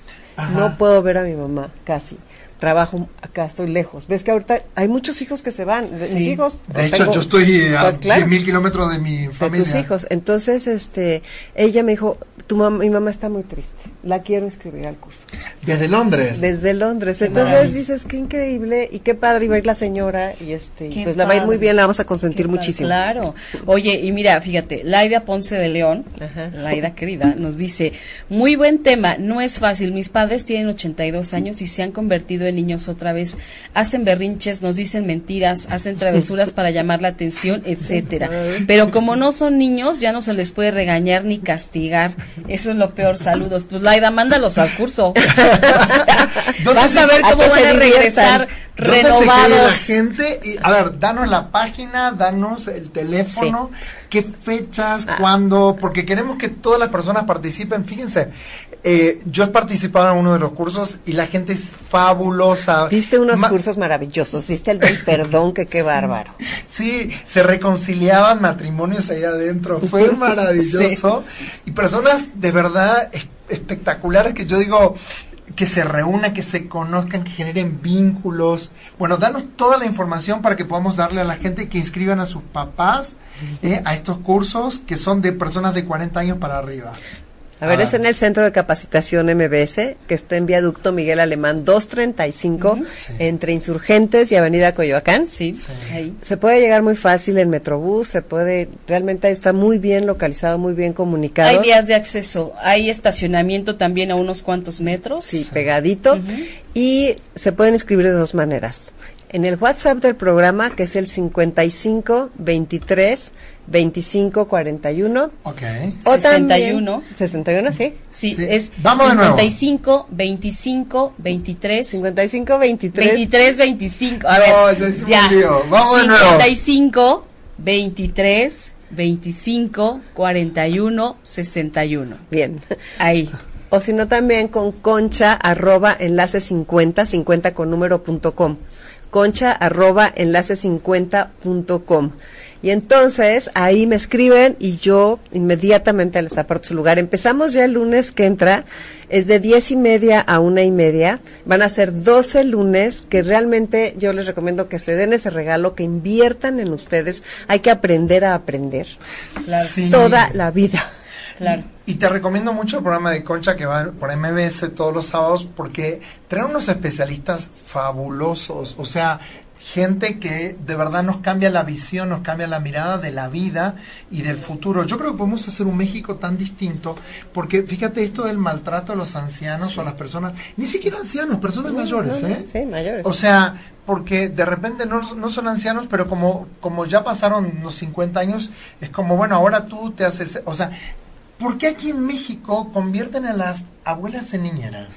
no puedo ver a mi mamá, casi. Trabajo acá, estoy lejos. Ves que ahorita hay muchos hijos que se van. Mis hijos. De hecho, yo estoy a pues, mil kilómetros de mi familia. De tus hijos. Entonces, este, ella me dijo, tu mamá, mi mamá está muy triste. La quiero escribir al curso. Desde Londres. Desde Londres. Entonces dices, qué increíble y qué padre iba a ir la señora y este, pues la va a ir muy bien, la vamos a consentir muchísimo. Claro. Oye, y mira, fíjate, Laida Ponce de León, Laida querida, nos dice, muy buen tema, no es fácil. Mis padres tienen 82 años y se han convertido en niños otra vez. Hacen berrinches, nos dicen mentiras, hacen travesuras para llamar la atención, etcétera. Pero como no son niños, ya no se les puede regañar ni castigar. Eso es lo peor. Saludos. Pues Laida, mándalos al curso. vas a ver cómo van a regresar renovados. la gente? Y, a ver, danos la página, danos el teléfono, qué fechas, ah. cuándo, porque queremos que todas las personas participen. Fíjense, eh, yo he participado en uno de los cursos y la gente es fabulosa. Diste unos cursos maravillosos, diste el del perdón, que qué bárbaro. Sí, se reconciliaban matrimonios ahí adentro, fue maravilloso. Y personas de verdad espectaculares que yo digo, que se reúnan, que se conozcan, que generen vínculos. Bueno, danos toda la información para que podamos darle a la gente que inscriban a sus papás eh, a estos cursos que son de personas de 40 años para arriba. A ver, es en el Centro de Capacitación MBS, que está en Viaducto Miguel Alemán 235, entre Insurgentes y Avenida Coyoacán. Sí, Se puede llegar muy fácil en Metrobús, se puede, realmente está muy bien localizado, muy bien comunicado. Hay vías de acceso, hay estacionamiento también a unos cuantos metros. Sí, pegadito. Y se pueden inscribir de dos maneras. En el WhatsApp del programa, que es el 55 23 2541. Ok. O 61. 61, sí. Sí, es Vamos 55 25 23 55 23 23 25. A ver. ya. Vamos 55 23 25 41 61. Bien. Ahí. O si no también con concha arroba enlace 50 50 con número punto com concha arroba enlace 50.com. Y entonces ahí me escriben y yo inmediatamente les aparto su lugar. Empezamos ya el lunes que entra, es de diez y media a una y media. Van a ser 12 lunes que realmente yo les recomiendo que se den ese regalo, que inviertan en ustedes. Hay que aprender a aprender toda la vida. Y, te recomiendo mucho el programa de Concha que va por MBS todos los sábados porque traen unos especialistas fabulosos. O sea, gente que de verdad nos cambia la visión, nos cambia la mirada de la vida y del futuro. Yo creo que podemos hacer un México tan distinto, porque fíjate esto del maltrato a los ancianos o a las personas, ni siquiera ancianos, personas mayores, ¿eh? Sí, mayores. O sea, porque de repente no, no son ancianos, pero como, como ya pasaron los 50 años, es como, bueno, ahora tú te haces, o sea, ¿por qué aquí en México convierten a las abuelas en niñeras?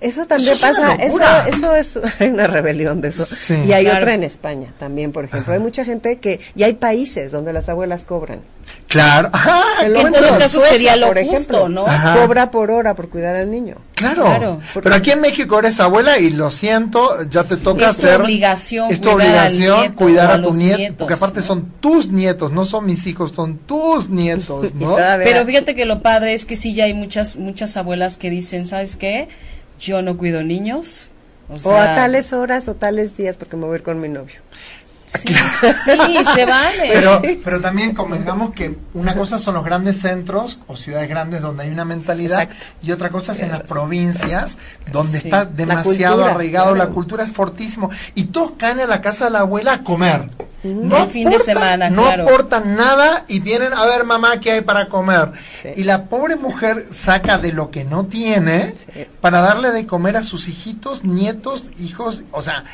Eso también Eso es una pasa, eso, eso es, hay una rebelión de eso. Sí. y hay Claro. otra en España también, por ejemplo. Hay mucha gente que, y hay países donde las abuelas cobran. Claro, ajá, En Que en todo caso sería lo por justo, ejemplo, ¿no? Ajá. Cobra por hora por cuidar al niño. Claro. Claro. Pero aquí en México eres abuela y lo siento, ya te toca Es tu hacer. obligación es tu obligación nieto cuidar a, a tu los nieto. nietos, porque aparte ¿no? son tus nietos, no son mis hijos, son tus nietos, ¿no? Pero fíjate que lo padre es que sí ya hay muchas muchas abuelas que dicen, ¿sabes qué? Yo no cuido niños. O, a tales horas o tales días porque me voy a ir con mi novio. Sí, sí, se vale. Pero, pero también convengamos que una cosa son los grandes centros o ciudades grandes donde hay una mentalidad Exacto. y otra cosa es en las provincias donde Sí. está La demasiado cultura, arraigado, claro. la cultura es fortísimo y todos caen a la casa de la abuela a comer. El fin de semana, no claro. aportan nada y vienen a ver mamá qué hay para comer. Sí. Y la pobre mujer saca de lo que no tiene Sí. para darle de comer a sus hijitos, nietos, hijos, o sea,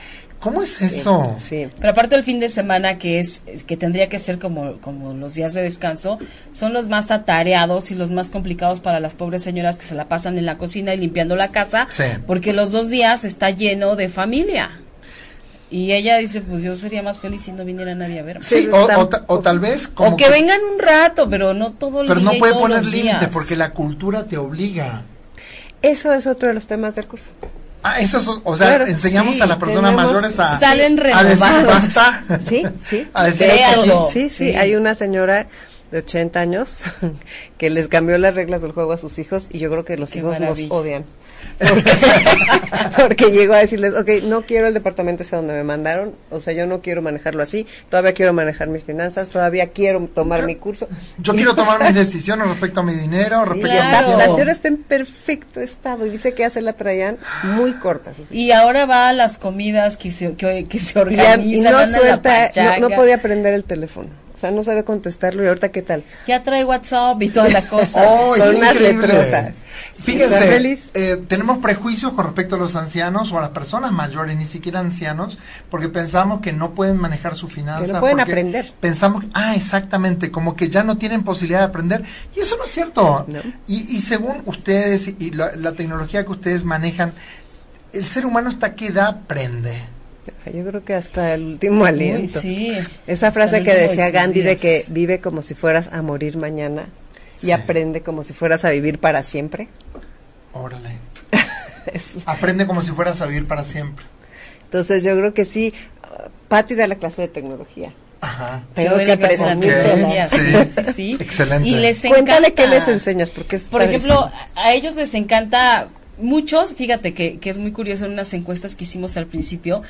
¿cómo es eso? Sí. Pero aparte el fin de semana que es que tendría que ser como como los días de descanso, son los más atareados y los más complicados para las pobres señoras que se la pasan en la cocina y limpiando la casa, Sí. porque los dos días está lleno de familia. Y ella dice, pues yo sería más feliz si no viniera nadie a verme. Sí, o, tal vez como o que, vengan un rato, pero no todo el pero día no puede todos poner los límite días. porque la cultura te obliga. Eso es otro de los temas del curso. Ah, eso es- o sea, Claro, enseñamos sí, a las personas tenemos- mayores a, Salen a decir basta. Sí, sí. A decir De hasta hecho, aquí. Sí, sí, Sí. hay una señora de 80 años que les cambió las reglas del juego a sus hijos y yo creo que los Qué hijos maravilla. nos odian. Porque, porque llegó a decirles, ok, no quiero el departamento ese donde me mandaron, o sea, yo no quiero manejarlo así, todavía quiero manejar mis finanzas, todavía quiero tomar mi curso. Yo Y, quiero o tomar mis decisiones respecto a mi dinero, sí, respecto y a mi Claro. la tiempo. señora está en perfecto estado y dice que hace la traían muy cortas. así. Y ahora va a las comidas que se, que, que se Y, organizan. y no a la suelta, no, no podía prender el teléfono. Sea, no sabe contestarlo y ahorita qué tal. Ya trae WhatsApp y toda la cosa. Oh, Son unas letrotas. Fíjense, feliz. eh, tenemos prejuicios con respecto a los ancianos o a las personas mayores, ni siquiera ancianos, porque pensamos que no pueden manejar su finanza. Que no pueden porque aprender. Pensamos, ah, exactamente, como que ya no tienen posibilidad de aprender. Y eso no es cierto. No. Y, y según ustedes y la, la tecnología que ustedes manejan, el ser humano hasta qué edad aprende. Yo creo que hasta el último aliento. Uy, sí. Esa frase que decía Gandhi de que vive como si fueras a morir mañana y Sí. aprende como si fueras a vivir para siempre. Órale. Es- Aprende como si fueras a vivir para siempre. Entonces yo creo que sí, Patti da la clase de tecnología. Ajá. Tengo que clase de presumir Ok, tecnología. sí. Sí, sí, sí. Excelente. Y les Cuéntale qué les enseñas, porque es Por padrísimo. ejemplo, a ellos les encanta, muchos, fíjate que, que es muy curioso en unas encuestas que hicimos al principio,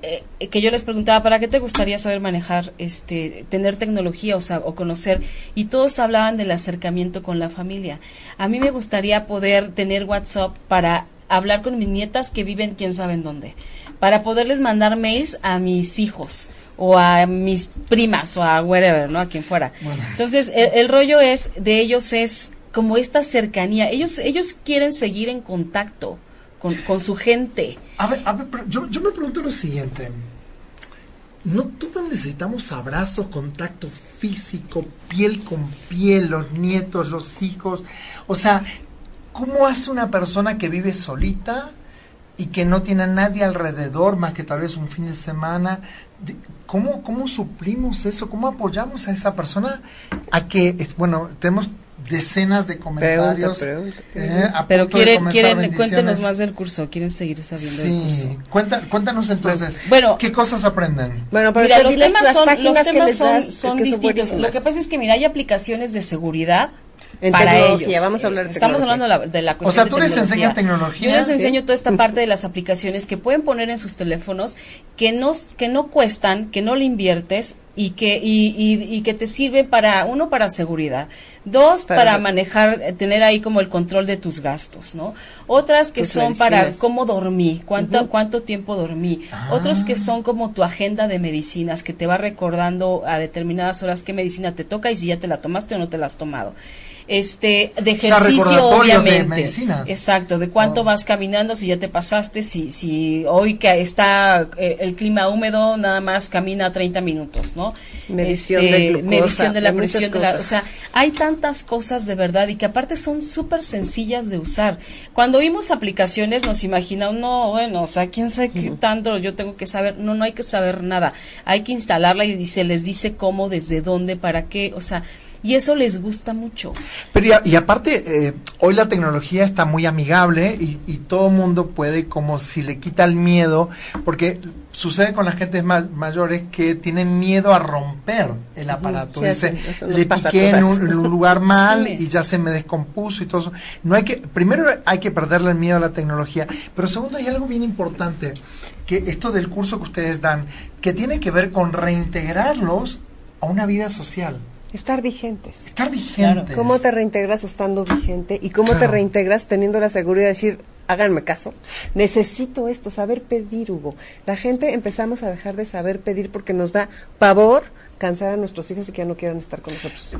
eh, que yo les preguntaba, ¿para qué te gustaría saber manejar, este, tener tecnología o, o conocer? Y todos hablaban del acercamiento con la familia. A mí me gustaría poder tener WhatsApp para hablar con mis nietas que viven quién sabe en dónde, para poderles mandar mails a mis hijos o a mis primas o a wherever, ¿no? A quien fuera. Entonces, el, el rollo es de ellos es como esta cercanía. Ellos ellos quieren seguir en contacto con, con su gente. A ver, a ver, yo, yo me pregunto lo siguiente. No todos necesitamos abrazos, contacto físico, piel con piel, los nietos, los hijos. O sea, ¿cómo hace una persona que vive solita y que no tiene a nadie alrededor más que tal vez un fin de semana? ¿Cómo, cómo suplimos eso? ¿Cómo apoyamos a esa persona a que, bueno, tenemos decenas de comentarios. pregunta. eh, a Pero quieren, cuéntenos más del curso, quieren seguir sabiendo del Sí, curso. Cuenta, cuéntanos entonces, Bueno. ¿qué cosas aprenden? Bueno, pero Mira, los diles temas son, los temas son, das, es son que distintos. Lo que pasa es que, mira, hay aplicaciones de seguridad En para tecnología, ellos. vamos a hablar de Estamos tecnología. hablando de la, de la O cuestión sea, de tú les tecnología. enseñas tecnología. Yo les Sí. enseño toda esta parte de las aplicaciones que pueden poner en sus teléfonos, que no, que no cuestan, que no le inviertes y que y, y, que te sirve para uno para seguridad. Dos para, manejar eh, tener ahí como el control de tus gastos no otras que son para cómo dormí cuánto cuánto tiempo dormí. Ah. otros que son como tu agenda de medicinas que te va recordando a determinadas horas qué medicina te toca y si ya te la tomaste o no te la has tomado. Este de ejercicio obviamente. exacto de cuánto oh. vas caminando si ya te pasaste si si hoy que está eh, el clima húmedo nada más camina 30 minutos no medición de este, medición de la presión de la, o sea hay tantas cosas de verdad y que aparte son súper sencillas de usar. Cuando oímos aplicaciones nos imaginamos no bueno o sea quién sabe qué tanto yo tengo que saber. No no hay que saber nada. Hay que instalarla y se les dice cómo desde dónde para qué o sea y eso les gusta mucho. Pero y, aparte, eh, hoy la tecnología está muy amigable y, y todo mundo puede, como si le quita el miedo, porque sucede con las gentes mayores que tienen miedo a romper el aparato. Dice, le piqué en un, lugar mal y ya se me descompuso y todo eso. No hay que, primero hay que perderle el miedo a la tecnología, pero segundo hay algo bien importante, que esto del curso que ustedes dan, que tiene que ver con reintegrarlos a una vida social. Estar vigentes. Estar vigentes. ¿Cómo te reintegras estando vigente? ¿Y cómo te reintegras teniendo la seguridad de decir, háganme caso, necesito esto, saber pedir, Hugo? La gente empezamos a dejar de saber pedir porque nos da pavor cansar a nuestros hijos y que ya no quieran estar con nosotros.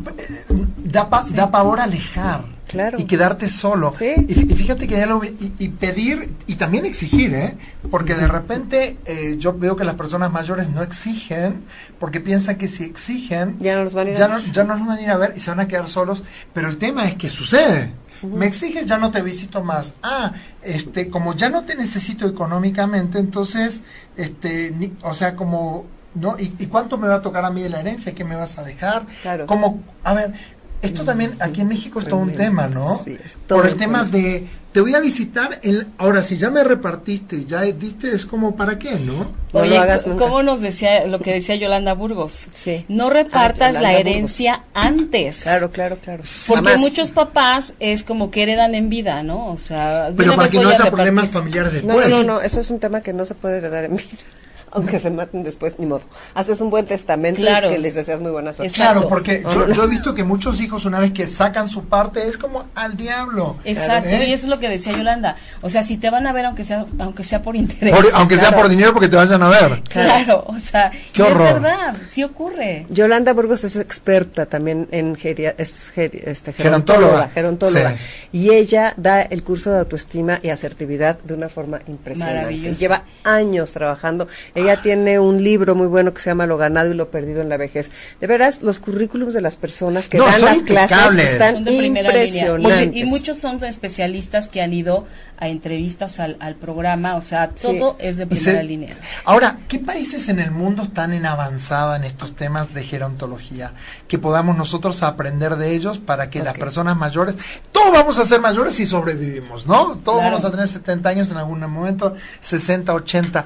Da, da pavor alejar claro. y quedarte solo. Y, fíjate que ya lo y, y, pedir y también exigir, ¿eh? Porque de repente eh, yo veo que las personas mayores no exigen porque piensan que si exigen ya no los van a ir ya no, ya no los van a ir a ver y se van a quedar solos. Pero el tema es que sucede. Me exiges, ya no te visito más. Ah, este, como ya no te necesito económicamente, entonces, este, o sea, como ¿no? ¿Y, ¿Y, cuánto me va a tocar a mí de la herencia? ¿Qué me vas a dejar? Claro. Como, a ver, esto también aquí en México es todo un tema, ¿no? Sí, Por el tema de, te voy a visitar, el, ahora si ya me repartiste y ya diste, es como, ¿para qué, no? Oye, ¿cómo nos decía, lo que decía Yolanda Burgos? Sí. No repartas la herencia antes. Claro, claro, claro. Porque muchos papás es como que heredan en vida, ¿no? O sea... Pero para que no haya problemas familiares después. No, no, no, eso es un tema que no se puede heredar en vida aunque se maten después, ni modo. Haces un buen testamento y que les deseas muy buena suerte. Claro, porque yo, he visto que muchos hijos una vez que sacan su parte es como al diablo. Exacto, ¿Eh? y eso es lo que decía Yolanda. O sea, si te van a ver aunque sea aunque sea por interés. aunque sea por dinero porque te vayan a ver. Claro, o sea, Qué es verdad, sí ocurre. Yolanda Burgos es experta también en geria, es este, gerontóloga. gerontóloga. Y ella da el curso de autoestima y asertividad de una forma impresionante. Lleva años trabajando ella tiene un libro muy bueno que se llama Lo ganado y lo perdido en la vejez. De veras, los currículums de las personas que dan las clases están impresionantes. y muchos son especialistas que han ido a entrevistas al, programa, o sea, todo es de primera línea. Ahora, ¿qué países en el mundo están en avanzada en estos temas de gerontología? Que podamos nosotros aprender de ellos para que las personas mayores, todos vamos a ser mayores si sobrevivimos, ¿no? Todos vamos a tener 70 años en algún momento, 60, 80.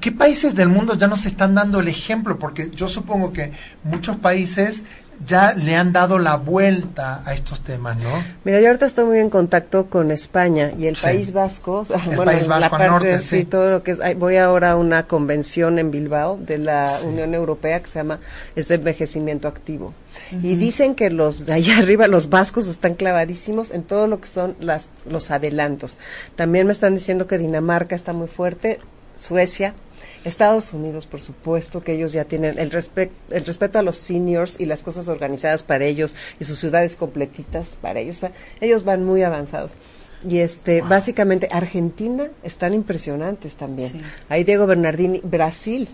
¿Qué países del mundo ya nos están dando el ejemplo? Porque yo supongo que muchos países ya le han dado la vuelta a estos temas, ¿no? Mira, yo ahorita estoy muy en contacto con España y el País Vasco, el País Vasco la norte, sí. todo lo que es, voy ahora a una convención en Bilbao de la Unión Europea que se llama es de envejecimiento activo. Y dicen que los de allá arriba, los vascos, están clavadísimos en todo lo que son las, los adelantos. También me están diciendo que Dinamarca está muy fuerte, Suecia, Estados Unidos, por supuesto, que ellos ya tienen el, el respeto a los seniors y las cosas organizadas para ellos y sus ciudades completitas para ellos. ellos van muy avanzados. Y este, básicamente, Argentina están impresionantes también. Ahí Diego Bernardini, Brasil,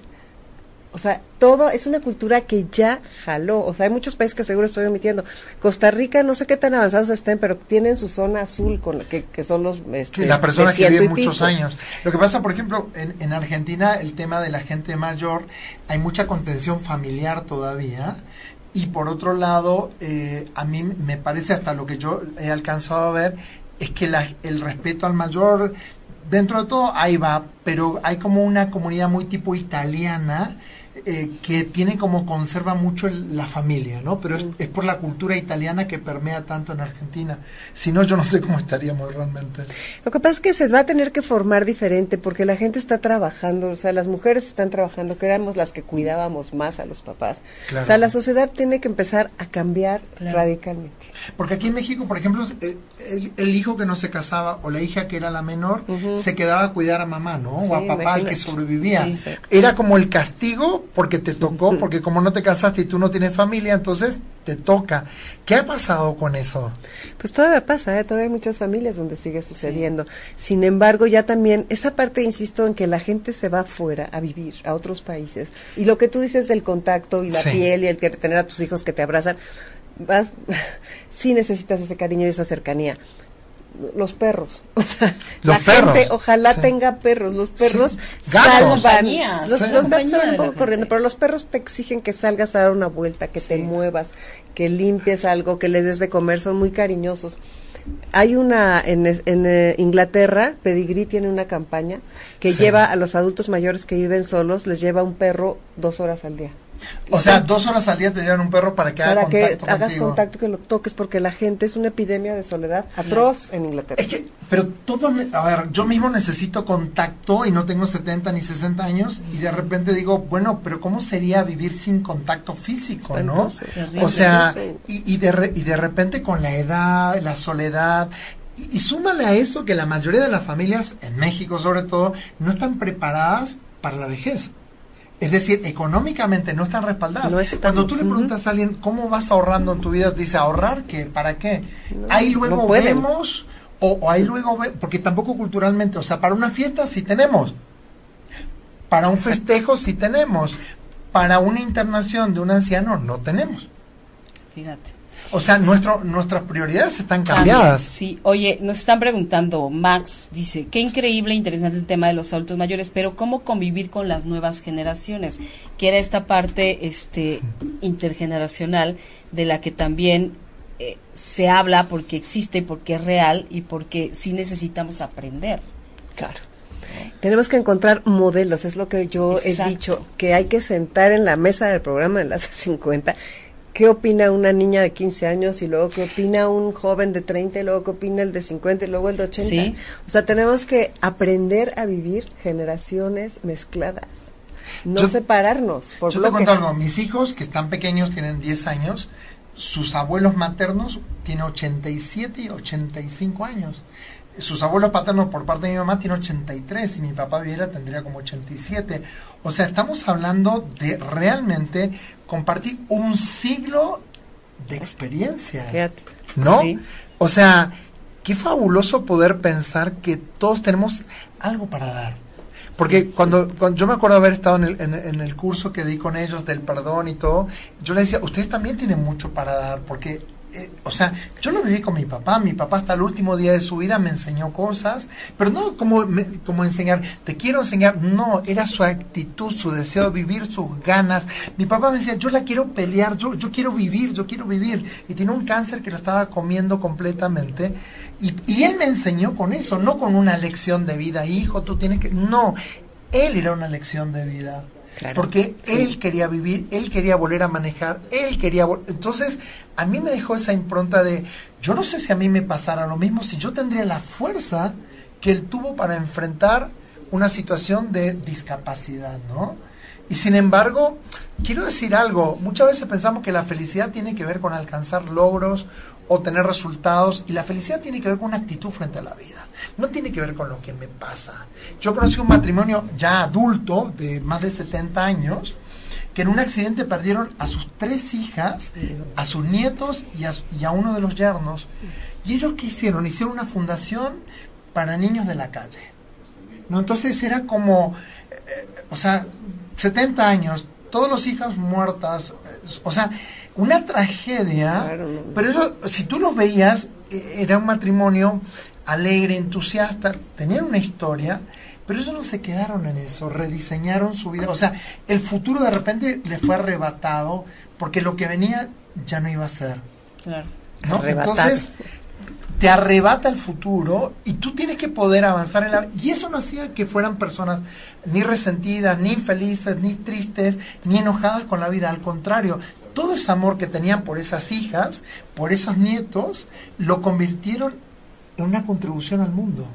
o sea, todo es una cultura que ya jaló. O sea, hay muchos países que seguro estoy omitiendo. Costa Rica, no sé qué tan avanzados estén, pero tienen su zona azul, con que, que son los... Este, las personas que viven muchos años. Lo que pasa, por ejemplo, en, en Argentina, el tema de la gente mayor, hay mucha contención familiar todavía. Y por otro lado, eh, a mí me parece hasta lo que yo he alcanzado a ver, es que la, el respeto al mayor, dentro de todo, ahí va, pero hay como una comunidad muy tipo italiana eh, que tiene como conserva mucho la familia, ¿no? Pero es, por la cultura italiana que permea tanto en Argentina. Si no, yo no sé cómo estaríamos realmente. Lo que pasa es que se va a tener que formar diferente porque la gente está trabajando, o sea, las mujeres están trabajando, que éramos las que cuidábamos más a los papás. O sea, la sociedad tiene que empezar a cambiar radicalmente. Porque aquí en México, por ejemplo, eh, el, hijo que no se casaba o la hija que era la menor se quedaba a cuidar a mamá, ¿no? o a papá que sobrevivía. Era como el castigo porque te tocó, porque como no te casaste y tú no tienes familia, entonces te toca. ¿Qué ha pasado con eso? Pues todavía pasa, ¿eh? todavía hay muchas familias donde sigue sucediendo. Sin embargo, ya también, esa parte, insisto, en que la gente se va afuera a vivir, a otros países. Y lo que tú dices del contacto y la piel y el que tener a tus hijos que te abrazan, vas, sí necesitas ese cariño y esa cercanía los perros. O sea, la gente ojalá tenga perros. Los perros salvan. Los, los gatos son un poco corriendo, pero los perros te exigen que salgas a dar una vuelta, que te muevas, que limpies algo, que le des de comer. Son muy cariñosos. Hay una en, en eh, Inglaterra, Pedigree tiene una campaña que lleva a los adultos mayores que viven solos, les lleva un perro dos horas al día. O sea, dos horas al día te llevan un perro para que haga contacto que hagas contacto, que lo toques, porque la gente es una epidemia de soledad atroz en Inglaterra. Es que, pero todo, a ver, yo mismo necesito contacto y no tengo 70 ni 60 años y de repente digo, bueno, pero ¿cómo sería vivir sin contacto físico, no? O sea, y, y, de y de repente con la edad, la soledad, y, y súmale a eso que la mayoría de las familias, en México sobre todo, no están preparadas para la vejez. Es decir, económicamente no están respaldadas. Cuando tú le preguntas a alguien cómo vas ahorrando en tu vida, te dice ahorrar, ¿qué? ¿Para qué? ahí luego vemos, o, ahí luego porque tampoco culturalmente, o sea, para una fiesta sí tenemos, para un festejo sí tenemos, para una internación de un anciano no tenemos. Fíjate. O sea, nuestro, nuestras prioridades están cambiadas. sí, oye, nos están preguntando, Max dice, qué increíble, interesante el tema de los adultos mayores, pero ¿cómo convivir con las nuevas generaciones? Que era esta parte este, intergeneracional de la que también eh, se habla porque existe, porque es real y porque sí necesitamos aprender. Claro. Tenemos que encontrar modelos, es lo que yo he dicho, que hay que sentar en la mesa del programa de las 50 qué opina una niña de 15 años y luego qué opina un joven de 30 y luego qué opina el de 50 y luego el de 80. O sea, tenemos que aprender a vivir generaciones mezcladas. No separarnos. Por yo te cuento algo, mis hijos que están pequeños tienen 10 años, sus abuelos maternos tienen 87 y 85 años sus abuelos paternos por parte de mi mamá tienen 83 y mi papá viera tendría como 87. O sea, estamos hablando de realmente compartir un siglo de experiencia. ¿No? O sea, qué fabuloso poder pensar que todos tenemos algo para dar. Porque cuando, cuando yo me acuerdo haber estado en el, en el curso que di con ellos del perdón y todo, yo les decía, ustedes también tienen mucho para dar, porque eh, o sea, yo lo viví con mi papá, mi papá hasta el último día de su vida me enseñó cosas, pero no como, como enseñar, te quiero enseñar, no, era su actitud, su deseo de vivir, sus ganas. Mi papá me decía, yo la quiero pelear, yo, yo quiero vivir, yo quiero vivir. Y tiene un cáncer que lo estaba comiendo completamente. Y, y él me enseñó con eso, no con una lección de vida, hijo, tú tienes que... No, él era una lección de vida porque él quería vivir, él quería volver a manejar, él quería... Entonces, a mí me dejó esa impronta de, yo no sé si a mí me pasara lo mismo, si yo tendría la fuerza que él tuvo para enfrentar una situación de discapacidad, ¿no? Y sin embargo, quiero decir algo, muchas veces pensamos que la felicidad tiene que ver con alcanzar logros o tener resultados y la felicidad tiene que ver con una actitud frente a la vida. No tiene que ver con lo que me pasa. Yo conocí un matrimonio ya adulto de más de 70 años que en un accidente perdieron a sus tres hijas, a sus nietos y a, uno de los yernos. ¿Y ellos qué hicieron? Hicieron una fundación para niños de la calle. ¿No? Entonces era como, eh, o sea, 70 años, todos los hijas muertas, eh, o sea, una tragedia, pero eso, si tú los veías, e, era un matrimonio alegre, entusiasta, tenían una historia, pero ellos no se quedaron en eso, rediseñaron su vida, o sea, el futuro de repente le fue arrebatado porque lo que venía ya no iba a ser. Claro. ¿no? Entonces, te arrebata el futuro y tú tienes que poder avanzar en la y eso no hacía que fueran personas ni resentidas, ni infelices, ni tristes, ni enojadas con la vida, al contrario, todo ese amor que tenían por esas hijas, por esos nietos, lo convirtieron en una contribución al mundo.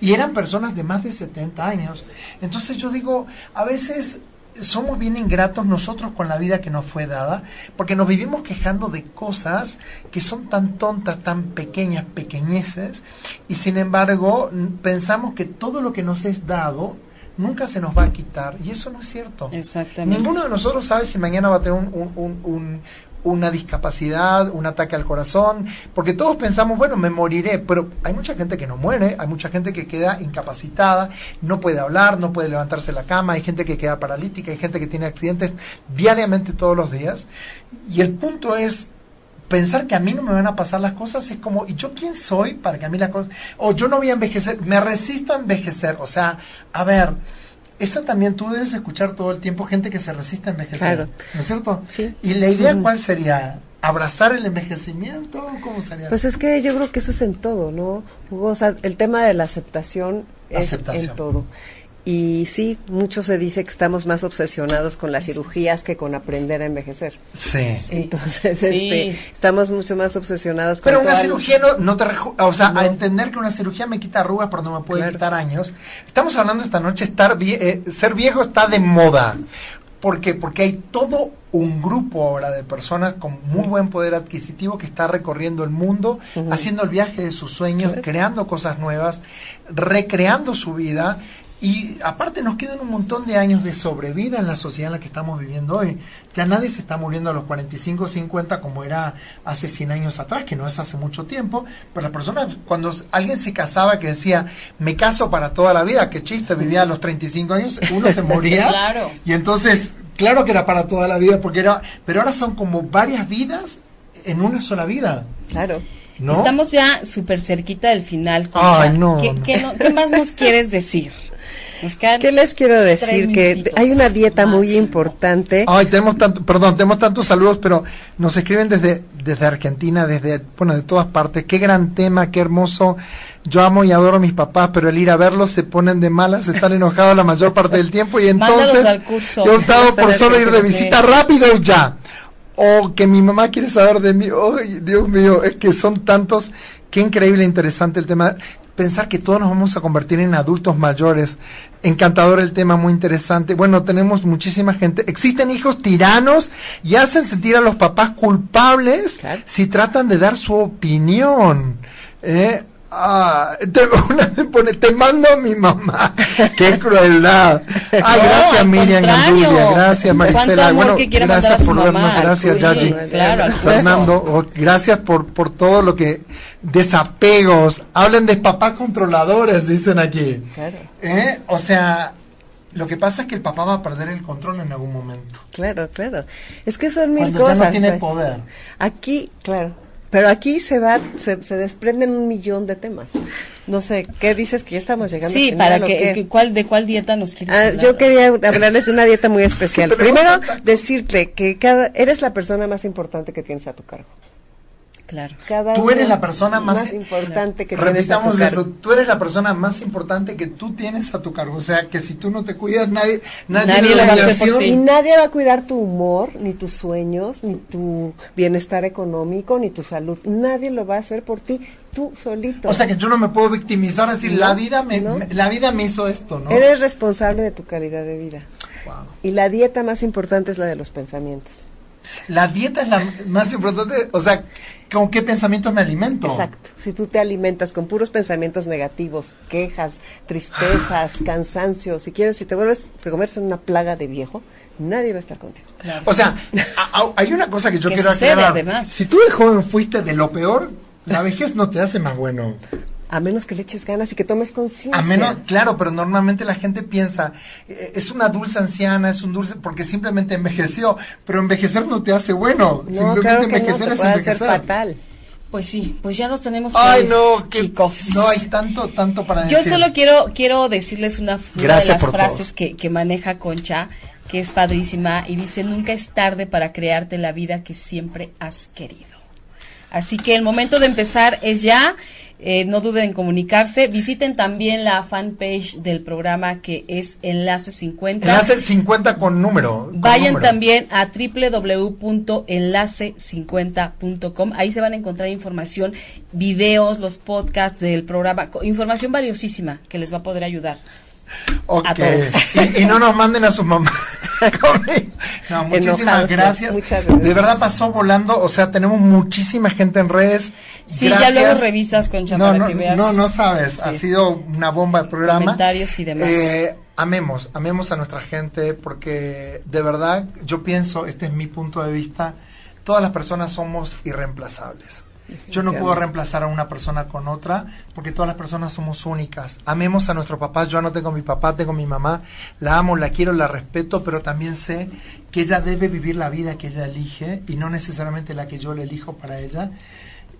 Y eran personas de más de 70 años. Entonces yo digo, a veces somos bien ingratos nosotros con la vida que nos fue dada, porque nos vivimos quejando de cosas que son tan tontas, tan pequeñas, pequeñeces, y sin embargo pensamos que todo lo que nos es dado nunca se nos va a quitar, y eso no es cierto. Exactamente. Ninguno de nosotros sabe si mañana va a tener un, una discapacidad, un ataque al corazón, porque todos pensamos, bueno, me moriré, pero hay mucha gente que no muere, hay mucha gente que queda incapacitada, no puede hablar, no puede levantarse la cama, hay gente que queda paralítica, hay gente que tiene accidentes diariamente todos los días, y el punto es pensar que a mí no me van a pasar las cosas es como, ¿y yo quién soy para que a mí las cosas, o yo no voy a envejecer, me resisto a envejecer, o sea, a ver, esa también tú debes escuchar todo el tiempo gente que se resiste a envejecer. Claro. ¿No es cierto? Sí. ¿Y la idea cuál sería? ¿Abrazar el envejecimiento? ¿Cómo sería? Pues es que yo creo que eso es en todo, ¿no? O sea, el tema de la aceptación es en todo. Y sí, mucho se dice que estamos más obsesionados con las cirugías que con aprender a envejecer. Sí. Entonces, Este, estamos mucho más obsesionados con Pero una cirugía no, te... O sea, a entender que una cirugía me quita arrugas, pero no me puede quitar años. Estamos hablando esta noche, estar eh, ser viejo está de moda. ¿Por qué? Porque hay todo un grupo ahora de personas con muy buen poder adquisitivo que está recorriendo el mundo, haciendo el viaje de sus sueños, creando cosas nuevas, recreando su vida y aparte nos quedan un montón de años de sobrevida en la sociedad en la que estamos viviendo hoy. Ya nadie se está muriendo a los 45 o 50 como era hace 100 años atrás, que no es hace mucho tiempo. Pero las personas, cuando alguien se casaba que decía, me caso para toda la vida, qué chiste, vivía a los 35 años, uno se moría. claro. Y entonces, claro que era para toda la vida, porque era, pero ahora son como varias vidas en una sola vida. Claro. ¿No? Estamos ya súper cerquita del final. Ay, no, ¿Qué más nos quieres decir? ¿Qué les quiero decir? Que hay una dieta muy importante. Ay, tenemos tanto, perdón, tenemos tantos saludos, pero nos escriben desde, desde Argentina, desde, bueno, de todas partes. Qué gran tema, qué hermoso. Yo amo y adoro a mis papás, pero el ir a verlos se ponen de malas, están enojados la mayor parte del tiempo y entonces yo he optado por solo ir de visita rápido y ya. O que mi mamá quiere saber de mí. Ay, Dios mío, es que son tantos. Qué increíble, interesante el tema pensar que todos nos vamos a convertir en adultos mayores. Encantador el tema, muy interesante. Bueno, tenemos muchísima gente. Existen hijos tiranos y hacen sentir a los papás culpables si tratan de dar su opinión. ¿eh? Ah, te, una pone, te mando a mi mamá. Qué crueldad. Ah, gracias Miriam Andulia, gracias Marisela. Bueno, gracias por vernos, gracias Yaji. Fernando, oh, gracias por, por todo lo que desapegos. Hablen de papá controladores, dicen aquí. Claro. ¿Eh? O sea, lo que pasa es que el papá va a perder el control en algún momento. Claro, claro. Es que son mil Cuando cosas. Ya no tiene poder. Aquí, claro. Pero aquí se va, se, se, desprenden un millón de temas. No sé, ¿qué dices que ya estamos llegando? Sí, para que, ¿cuál, ¿de cuál dieta nos quieres ah, Yo quería hablarles de una dieta muy especial. Primero, decirte que cada, eres la persona más importante que tienes a tu cargo. Claro. Cada tú eres la persona más, importante que repitamos tienes a tu eso, tú eres la persona más importante que tú tienes a tu cargo, o sea, que si tú no te cuidas nadie nadie, nadie va a hacer por y nadie va a cuidar tu humor, ni tus sueños, ni tu bienestar económico, ni tu salud, nadie lo va a hacer por ti, tú solito. O sea, que yo no me puedo victimizar, decir, la vida me, la vida me hizo esto, ¿no? Eres responsable de tu calidad de vida. Y la dieta más importante es la de los pensamientos. La dieta es la más importante, o sea, ¿con qué pensamientos me alimento? Exacto. Si tú te alimentas con puros pensamientos negativos, quejas, tristezas, cansancio, si quieres, si te vuelves, te conviertes en una plaga de viejo, nadie va a estar contigo. O sea, hay una cosa que yo quiero aclarar. Si tú de joven fuiste de lo peor, la vejez no te hace más bueno. A menos que le eches ganas y que tomes conciencia. A menos, claro, pero normalmente la gente piensa, eh, es una dulce anciana, es un dulce, porque simplemente envejeció, pero envejecer no te hace bueno, simplemente envejecer no, es envejecer. fatal. Pues sí, pues ya nos tenemos que Ay, no, chicos. No hay tanto, tanto para decir. Yo solo quiero, quiero decirles una, de las frases que, que maneja Concha, que es padrísima, y dice, nunca es tarde para crearte la vida que siempre has querido. Así que el momento de empezar es ya. Eh, no duden en comunicarse. Visiten también la fanpage del programa que es Enlace 50. Enlace 50 con número. con Vayan número. también a www.enlace50.com. Ahí se van a encontrar información, videos, los podcasts del programa, información valiosísima que les va a poder ayudar. Ok. a todos. Y, y no nos manden a su mamá. no, muchísimas Enojados, gracias. muchas gracias. De verdad pasó volando. O sea, tenemos muchísima gente en redes. Sí, Gracias. ya luego revisas, Concha, no, para no, que veas. No, no sabes. Sí. Ha sido una bomba el programa. Comentarios y demás. Eh, amemos, amemos a nuestra gente porque de verdad yo pienso, este es mi punto de vista, todas las personas somos irreemplazables. Yo no puedo reemplazar a una persona con otra porque todas las personas somos únicas. Amemos a nuestros papás. Yo no tengo mi papá, tengo mi mamá. La amo, la quiero, la respeto, pero también sé que ella debe vivir la vida que ella elige y no necesariamente la que yo le elijo para ella.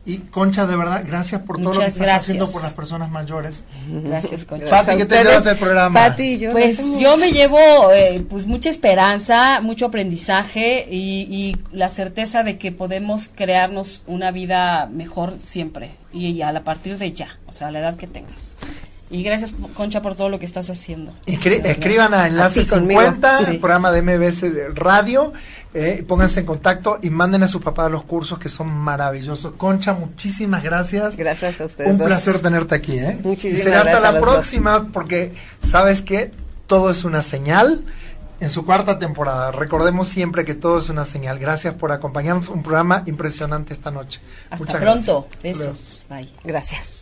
Y Concha, de verdad, gracias por todo lo que estás gracias. haciendo por las personas mayores. Gracias, Concha. Pati, ¿qué te ustedes. llevas del programa? Pati yo Pues yo me llevo eh, pues mucha esperanza, mucho aprendizaje y, y la certeza de que podemos crearnos una vida mejor siempre y, y a la partir de ya, o sea, a la edad que tengas. Y gracias Concha por todo lo que estás haciendo. Escri- escriban a Enlace A ti conmigo. 50, Sí. el programa de MBS de Radio, eh, y pónganse en contacto y manden a sus papás los cursos que son maravillosos. Concha, muchísimas gracias. Gracias a ustedes Un dos. placer tenerte aquí. ¿eh? Muchísimas y será hasta la dos. próxima porque sabes que todo es una señal. En su cuarta temporada, recordemos siempre que todo es una señal. Gracias por acompañarnos. Un programa impresionante esta noche. Hasta Muchas pronto. gracias. Besos. Bye. Gracias.